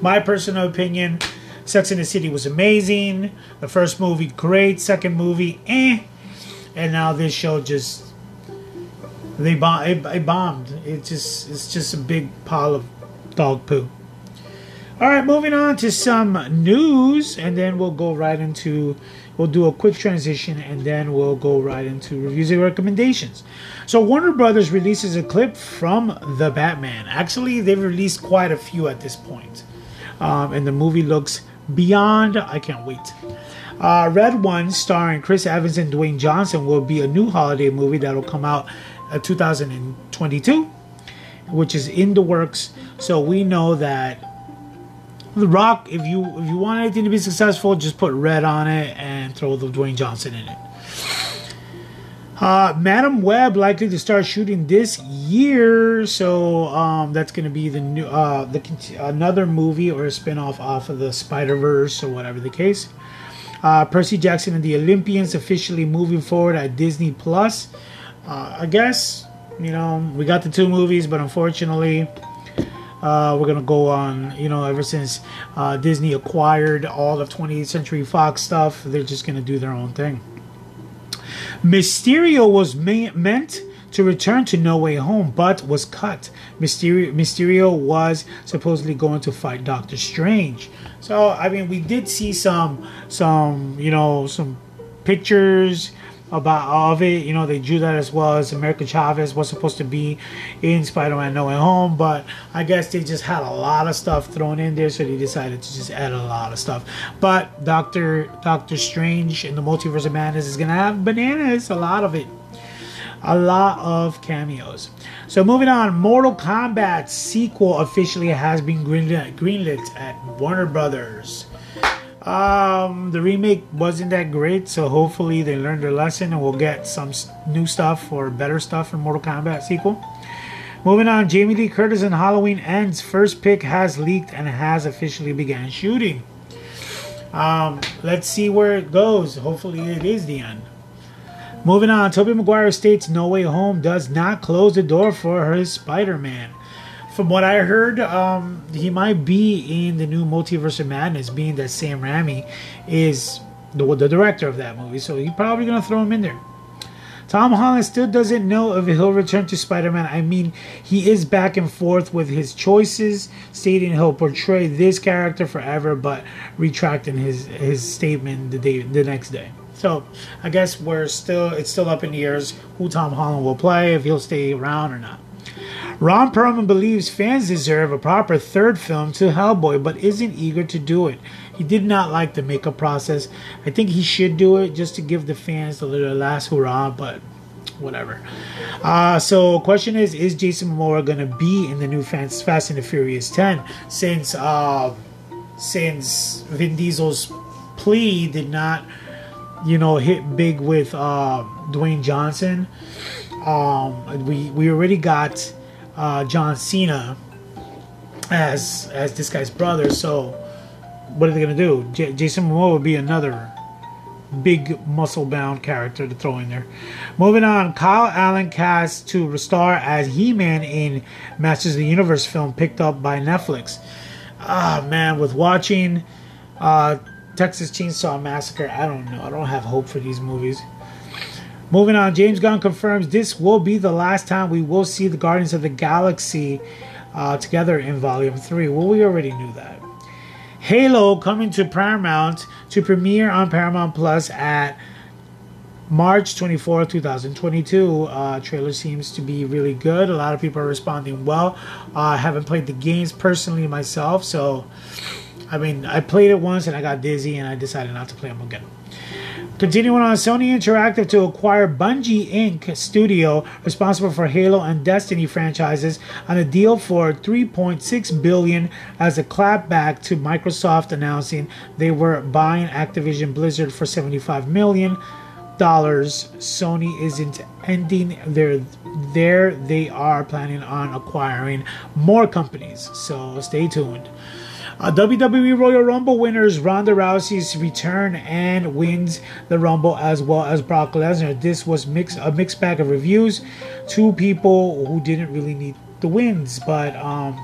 my personal opinion, Sex in the City was amazing. The first movie, great. Second movie, eh. And now this show just they bomb. It, it bombed. It just it's just a big pile of dog poo. All right, moving on to some news, and then we'll go right into we'll do a quick transition, and then we'll go right into reviews and recommendations. So Warner Brothers releases a clip from the Batman. Actually, they've released quite a few at this point, um, and the movie looks beyond. I can't wait. Uh, Red One, starring Chris Evans and Dwayne Johnson, will be a new holiday movie that will come out uh, 2022, which is in the works. So we know that the Rock, if you if you want anything to be successful, just put red on it and throw the Dwayne Johnson in it. Uh, Madame Web likely to start shooting this year, so um, that's going to be the new uh, the another movie or a spinoff off of the Spider Verse or whatever the case. Uh, Percy Jackson and the Olympians officially moving forward at Disney Plus. Uh, I guess you know we got the two movies, but unfortunately, uh, we're gonna go on. You know, ever since uh, Disney acquired all of 20th Century Fox stuff, they're just gonna do their own thing. Mysterio was meant to return to No Way Home, but was cut. Mysterio, Mysterio was supposedly going to fight Doctor Strange. So I mean, we did see some, some you know, some pictures about all of it. You know, they drew that as well as America Chavez was supposed to be in Spider-Man No Way Home, but I guess they just had a lot of stuff thrown in there, so they decided to just add a lot of stuff. But Doctor Doctor Strange in the Multiverse of Madness is gonna have bananas, a lot of it. A lot of cameos. So moving on, Mortal Kombat sequel officially has been greenlit, greenlit at Warner Brothers. Um, the remake wasn't that great, so hopefully they learned their lesson and we'll get some new stuff or better stuff for Mortal Kombat sequel. Moving on, Jamie Lee Curtis and Halloween Ends first pick has leaked and has officially began shooting. Um, let's see where it goes. Hopefully, it is the end. Moving on, Tobey Maguire states No Way Home does not close the door for his Spider-Man from what I heard, um, he might be in the new Multiverse of Madness, being that Sam Raimi is the, the director of that movie. So he's probably to throw him in there. Tom Holland still doesn't know if he'll return to Spider Man. I mean, he is back and forth with his choices, stating he'll portray this character forever, but retracting his, his statement the day the next day. So I guess we're still it's still up in the air who Tom Holland will play, if he'll stay around or not. Ron Perlman believes fans deserve a proper third film to Hellboy, but isn't eager to do it. He did not like the makeup process. I think he should do it just to give the fans a little last hurrah, but whatever. Uh, so, question is: Is Jason Momoa gonna be in the new Fast, and the Furious 10? Since uh, since Vin Diesel's plea did not, you know, hit big with uh, Dwayne Johnson. Um, we we already got uh, John Cena as as this guy's brother. So what are they gonna do? J- Jason Momoa would be another big muscle bound character to throw in there. Moving on, Kyle Allen cast to star as He Man in Masters of the Universe film picked up by Netflix. Ah man, with watching uh, Texas Chainsaw Massacre, I don't know. I don't have hope for these movies. Moving on, James Gunn confirms this will be the last time we will see the Guardians of the Galaxy uh, together in Volume 3. Well, we already knew that. Halo coming to Paramount to premiere on Paramount Plus at March 24, 2022. Uh, trailer seems to be really good. A lot of people are responding well. Uh, I haven't played the games personally myself, so I mean, I played it once and I got dizzy and I decided not to play them again. Continuing on, Sony Interactive to acquire Bungie Inc. studio responsible for Halo and Destiny franchises on a deal for 3.6 billion as a clapback to Microsoft announcing they were buying Activision Blizzard for 75 million dollars. Sony isn't ending their there they are planning on acquiring more companies. So stay tuned. WWE Royal Rumble winners Ronda Rousey's return and wins the Rumble as well as Brock Lesnar. This was mix, a mixed bag of reviews. Two people who didn't really need the wins, but um,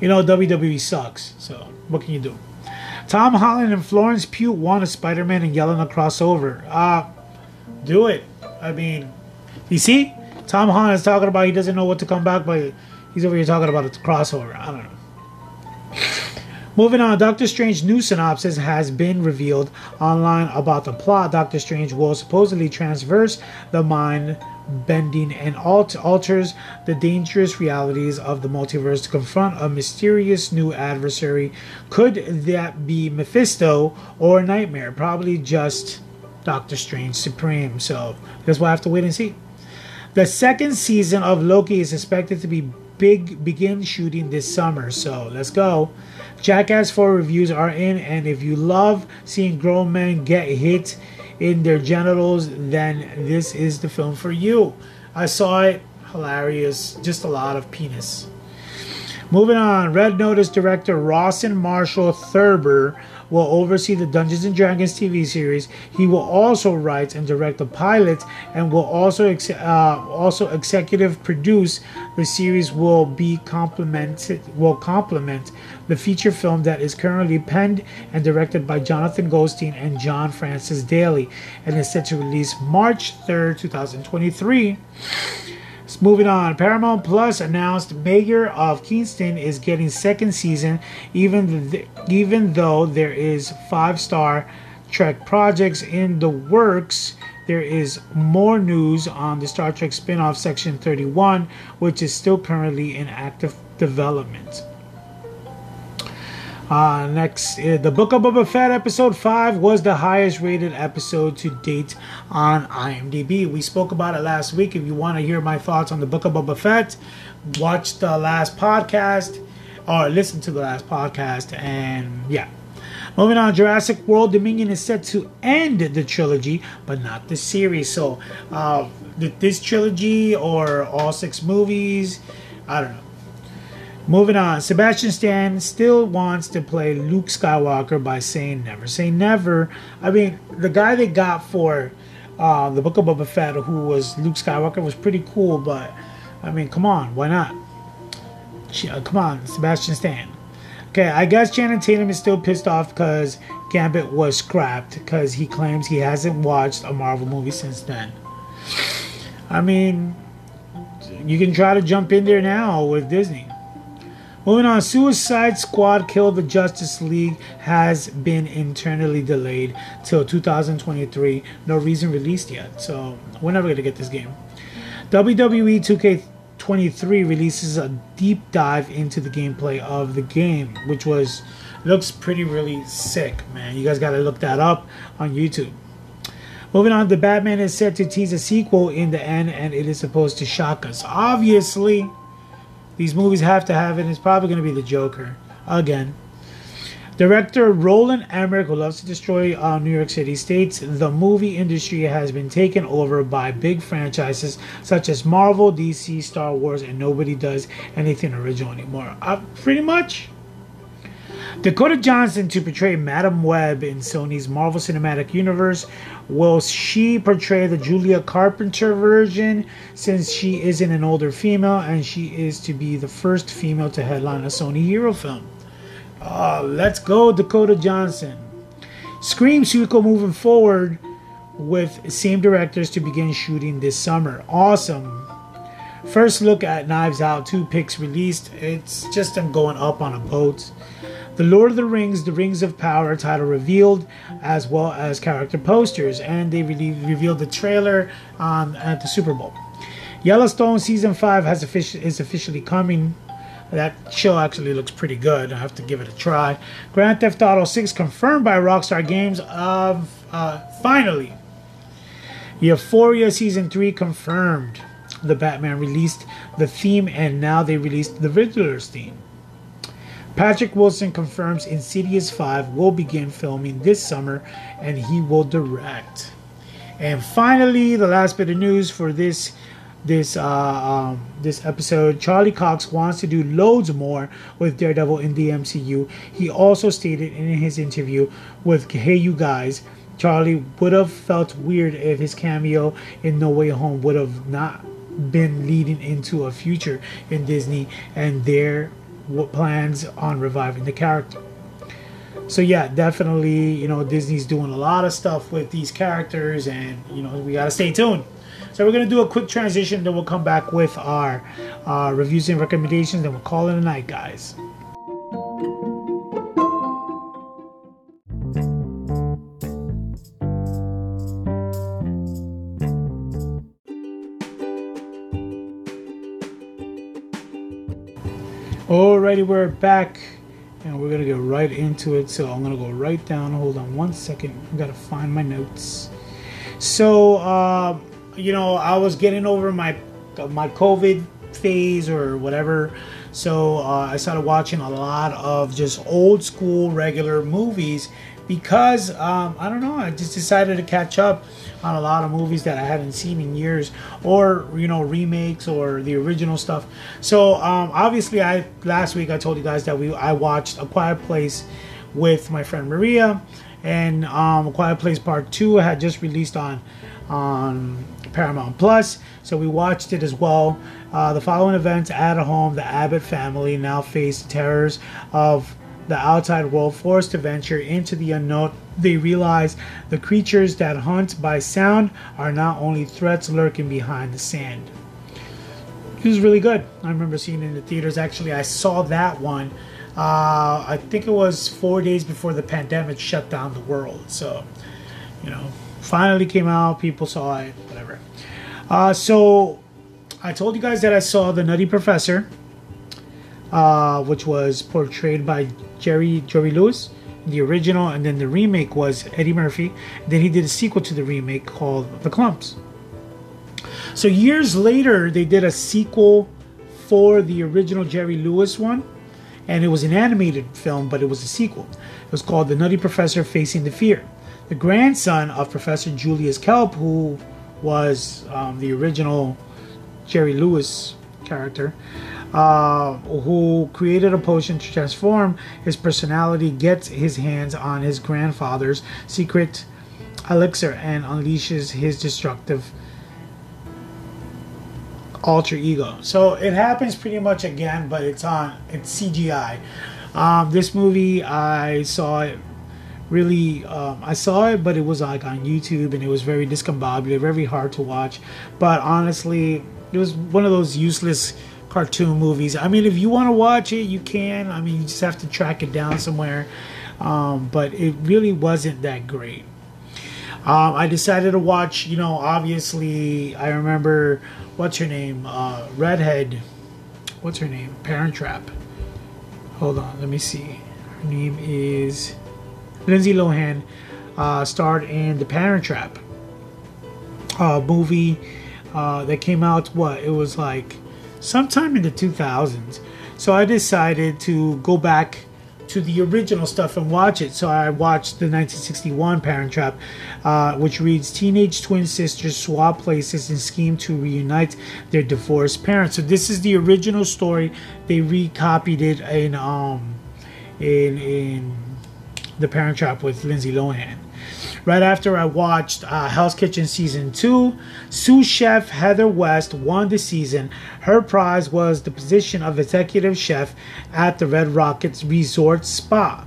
you know WWE sucks. So what can you do? Tom Holland and Florence Pugh want a Spider-Man and Yelena crossover. Uh, do it. I mean, you see, Tom Holland is talking about he doesn't know what to come back, but he's over here talking about a crossover. I don't know. Moving on, Doctor Strange new synopsis has been revealed online about the plot. Doctor Strange will supposedly transverse the mind bending and alt- alters the dangerous realities of the multiverse to confront a mysterious new adversary. Could that be Mephisto or Nightmare? Probably just Doctor Strange Supreme. So, I guess we'll have to wait and see. The second season of Loki is expected to be big begin shooting this summer. So, let's go. Jackass 4 reviews are in, and if you love seeing grown men get hit in their genitals, then this is the film for you. I saw it, hilarious, just a lot of penis. Moving on, Red Notice director Rawson Marshall Thurber will oversee the Dungeons and Dragons TV series. He will also write and direct the pilot, and will also ex- uh, also executive produce. The series will be complemented will complement the feature film that is currently penned and directed by Jonathan Goldstein and John Francis Daly, and is set to release March third, two thousand twenty-three. Moving on, Paramount Plus announced Mayor of Kingstown is getting second season, even th- even though there is five Star Trek projects in the works. There is more news on the Star Trek spin-off Section 31, which is still currently in active development. Uh, next, uh, the Book of Boba Fett episode 5 was the highest rated episode to date on IMDb. We spoke about it last week. If you want to hear my thoughts on the Book of Boba Fett, watch the last podcast or listen to the last podcast. And yeah. Moving on, Jurassic World Dominion is set to end the trilogy, but not the series. So, uh, this trilogy or all six movies, I don't know. Moving on, Sebastian Stan still wants to play Luke Skywalker by saying never say never. I mean, the guy they got for uh, the Book of Boba Fett, who was Luke Skywalker, was pretty cool, but I mean, come on, why not? Uh, come on, Sebastian Stan. Okay, I guess Channing Tatum is still pissed off because Gambit was scrapped because he claims he hasn't watched a Marvel movie since then. I mean, you can try to jump in there now with Disney. Moving on, Suicide Squad Kill the Justice League has been internally delayed till 2023. No reason released yet, so we're never gonna get this game. WWE 2K23 releases a deep dive into the gameplay of the game, which was looks pretty really sick, man. You guys gotta look that up on YouTube. Moving on, the Batman is set to tease a sequel in the end, and it is supposed to shock us. Obviously, these movies have to have it. It's probably going to be the Joker again. Director Roland Emmerich, who loves to destroy uh, New York City, states the movie industry has been taken over by big franchises such as Marvel, DC, Star Wars, and nobody does anything original anymore. Uh, pretty much. Dakota Johnson to portray Madame Web in Sony's Marvel Cinematic Universe. Will she portray the Julia Carpenter version since she isn't an older female and she is to be the first female to headline a Sony hero film? Uh, let's go, Dakota Johnson. Scream sequel moving forward with same directors to begin shooting this summer. Awesome. First look at Knives Out, two pics released. It's just them going up on a boat. The Lord of the Rings, The Rings of Power title revealed, as well as character posters, and they really revealed the trailer um, at the Super Bowl. Yellowstone season five has offici- is officially coming. That show actually looks pretty good. I have to give it a try. Grand Theft Auto 6 confirmed by Rockstar Games of uh, finally. Euphoria season 3 confirmed. The Batman released the theme and now they released the Riddler's theme. Patrick Wilson confirms Insidious 5 will begin filming this summer and he will direct. And finally, the last bit of news for this this uh, um, this episode. Charlie Cox wants to do loads more with Daredevil in the MCU. He also stated in his interview with Hey You Guys, Charlie would have felt weird if his cameo in No Way Home would have not been leading into a future in Disney and their plans on reviving the character. So yeah, definitely, you know, Disney's doing a lot of stuff with these characters and you know, we got to stay tuned. So we're gonna do a quick transition, then we'll come back with our uh, reviews and recommendations, and we'll call it a night, guys. Alrighty, we're back and we're gonna go right into it. So I'm gonna go right down. Hold on one second. I gotta find my notes. So, uh, you know, I was getting over my my COVID phase or whatever. So uh, I started watching a lot of just old school regular movies because um, I don't know. I just decided to catch up on a lot of movies that I hadn't seen in years, or you know remakes or the original stuff. So um, obviously, I last week I told you guys that we I watched A Quiet Place with my friend Maria, and um, A Quiet Place Part Two had just released on on Paramount Plus. So we watched it as well. Uh, the following events at home, the Abbott family now face the terrors of the outside world, forced to venture into the unknown. They realize the creatures that hunt by sound are not only threats lurking behind the sand. It was really good. I remember seeing it in the theaters. Actually, I saw that one. Uh, I think it was four days before the pandemic shut down the world. So, you know, finally came out. People saw it. Whatever. Uh, so I told you guys that I saw the Nutty Professor, uh, which was portrayed by Jerry Jerry Lewis, the original, and then the remake was Eddie Murphy. Then he did a sequel to the remake called The Klumps. So years later, they did a sequel for the original Jerry Lewis one, and it was an animated film, but it was a sequel. It was called The Nutty Professor Facing the Fear. The grandson of Professor Julius Kelp, who was um, the original Jerry Lewis character, uh, who created a potion to transform his personality, gets his hands on his grandfather's secret elixir and unleashes his destructive alter ego. So it happens pretty much again, but it's on it's CGI. Um, this movie I saw it really um, I saw it, but it was like on YouTube and it was very discombobulated, very hard to watch. But honestly, it was one of those useless cartoon movies. I mean, if you want to watch it, you can. I mean, you just have to track it down somewhere. Um, but it really wasn't that great. Um, I decided to watch, you know, obviously, I remember, what's her name? Uh, Redhead. What's her name? Parent Trap. Hold on, let me see. Her name is Lindsay Lohan, uh, starred in The Parent Trap uh, movie uh, that came out, what? It was like sometime in the 2000s. So I decided to go back to the original stuff and watch it. So I watched the 1961 Parent Trap, uh, which reads Teenage twin sisters swap places and scheme to reunite their divorced parents. So this is the original story. They recopied it in um in in the Parent Trap with Lindsay Lohan. Right after I watched uh, Hell's Kitchen season two, sous chef Heather West won the season. Her prize was the position of executive chef at the Red Rockets Resort Spa.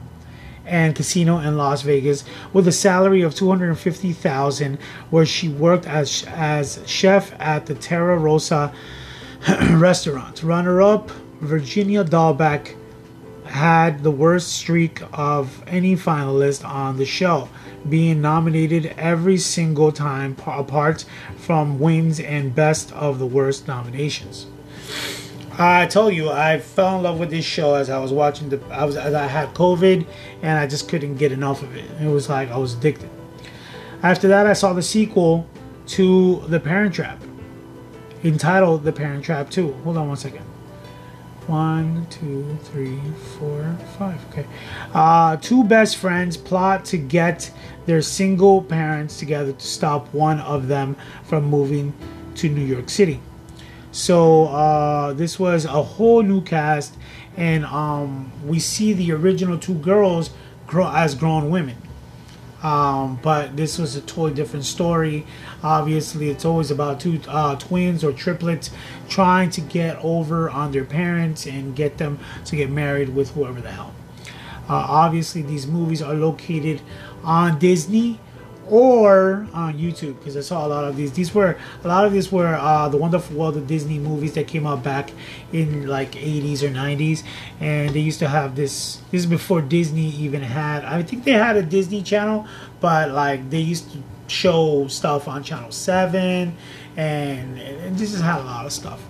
and casino in Las Vegas with a salary of 250,000 where she worked as as chef at the Terra Rossa (clears throat) restaurant. Runner up Virginia Dalbeck had the worst streak of any finalist on the show, being nominated every single time apart from wins and best of the worst nominations. I told you I fell in love with this show as I was watching the. I was as I had COVID and I just couldn't get enough of it. It was like I was addicted. After that, I saw the sequel to The Parent Trap, entitled The Parent Trap Two. Hold on one second. One, two, three, four, five. Okay. Uh, two best friends plot to get their single parents together to stop one of them from moving to New York City. So uh, this was a whole new cast, and um, we see the original two girls grow as grown women. Um, but this was a totally different story. Obviously, it's always about two uh, twins or triplets trying to get over on their parents and get them to get married with whoever the hell. Uh, obviously, these movies are located on Disney or on YouTube because I saw a lot of these. These were a lot of these were uh, the Wonderful World of Disney movies that came out back in like 80s or 90s, and they used to have this. This is before Disney even had. I think they had a Disney Channel, but like they used to show stuff on Channel Seven, and, and this had a lot of stuff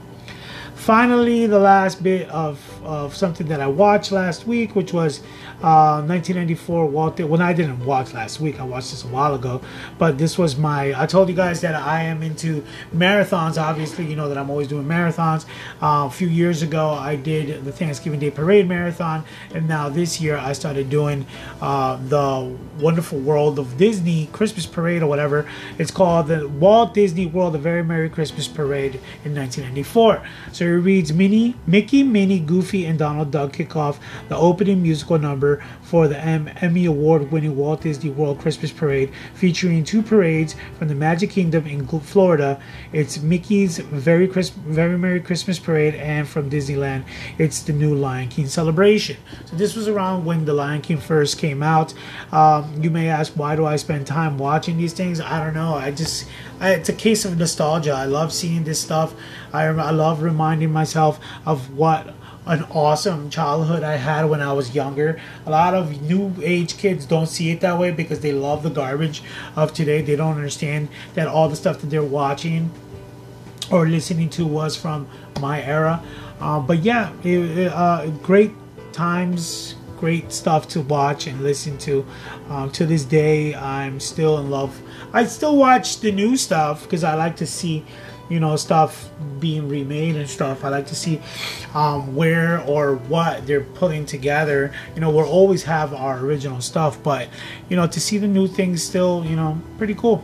finally the last bit of, of something that I watched last week, which was uh, 1994 Walter. Well, I didn't watch last week. I watched this a while ago, but this was my. I told you guys that I am into marathons. Obviously, you know that I'm always doing marathons. Uh, a few years ago, I did the Thanksgiving Day Parade marathon, and now this year I started doing uh, the Wonderful World of Disney Christmas Parade or whatever. It's called the Walt Disney World: A Very Merry Christmas Parade in 1994. So reads Minnie, Mickey, Minnie, Goofy, and Donald Duck kick off the opening musical number for the Emmy Award winning Walt Disney World Christmas Parade, featuring two parades from the Magic Kingdom in Florida. It's Mickey's Very, Christ- Very Merry Christmas Parade, and from Disneyland, it's the new Lion King celebration. So, this was around when the Lion King first came out. Um, you may ask, why do I spend time watching these things? I don't know. I just, it's a case of nostalgia. I love seeing this stuff. I, I love reminding myself of what an awesome childhood I had when I was younger. A lot of new age kids don't see it that way because they love the garbage of today. They don't understand that all the stuff that they're watching or listening to was from my era. Uh, but yeah, it, it, uh, great times, great stuff to watch and listen to. Um, to this day, I'm still in love. I still watch the new stuff because I like to see you know stuff being remade and stuff i like to see um, where or what they're putting together you know we'll always have our original stuff but you know to see the new things still you know pretty cool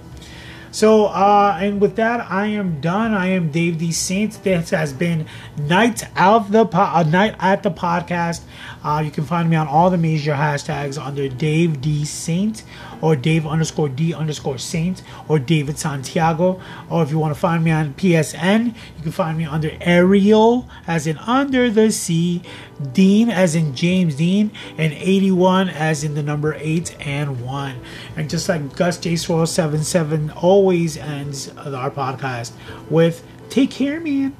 so, uh, and with that, I am done. I am Dave D. Saint. This has been Night of the po- uh, Night at the Podcast. Uh, you can find me on all the major hashtags under Dave D. Saint or Dave underscore D underscore Saint or David Santiago. Or if you want to find me on PSN, you can find me under Ariel, as in under the sea, Dean, as in James Dean, and 81, as in the number 8 and 1. And just like Gus J. Swirl 77 always ends our podcast with Take care, man.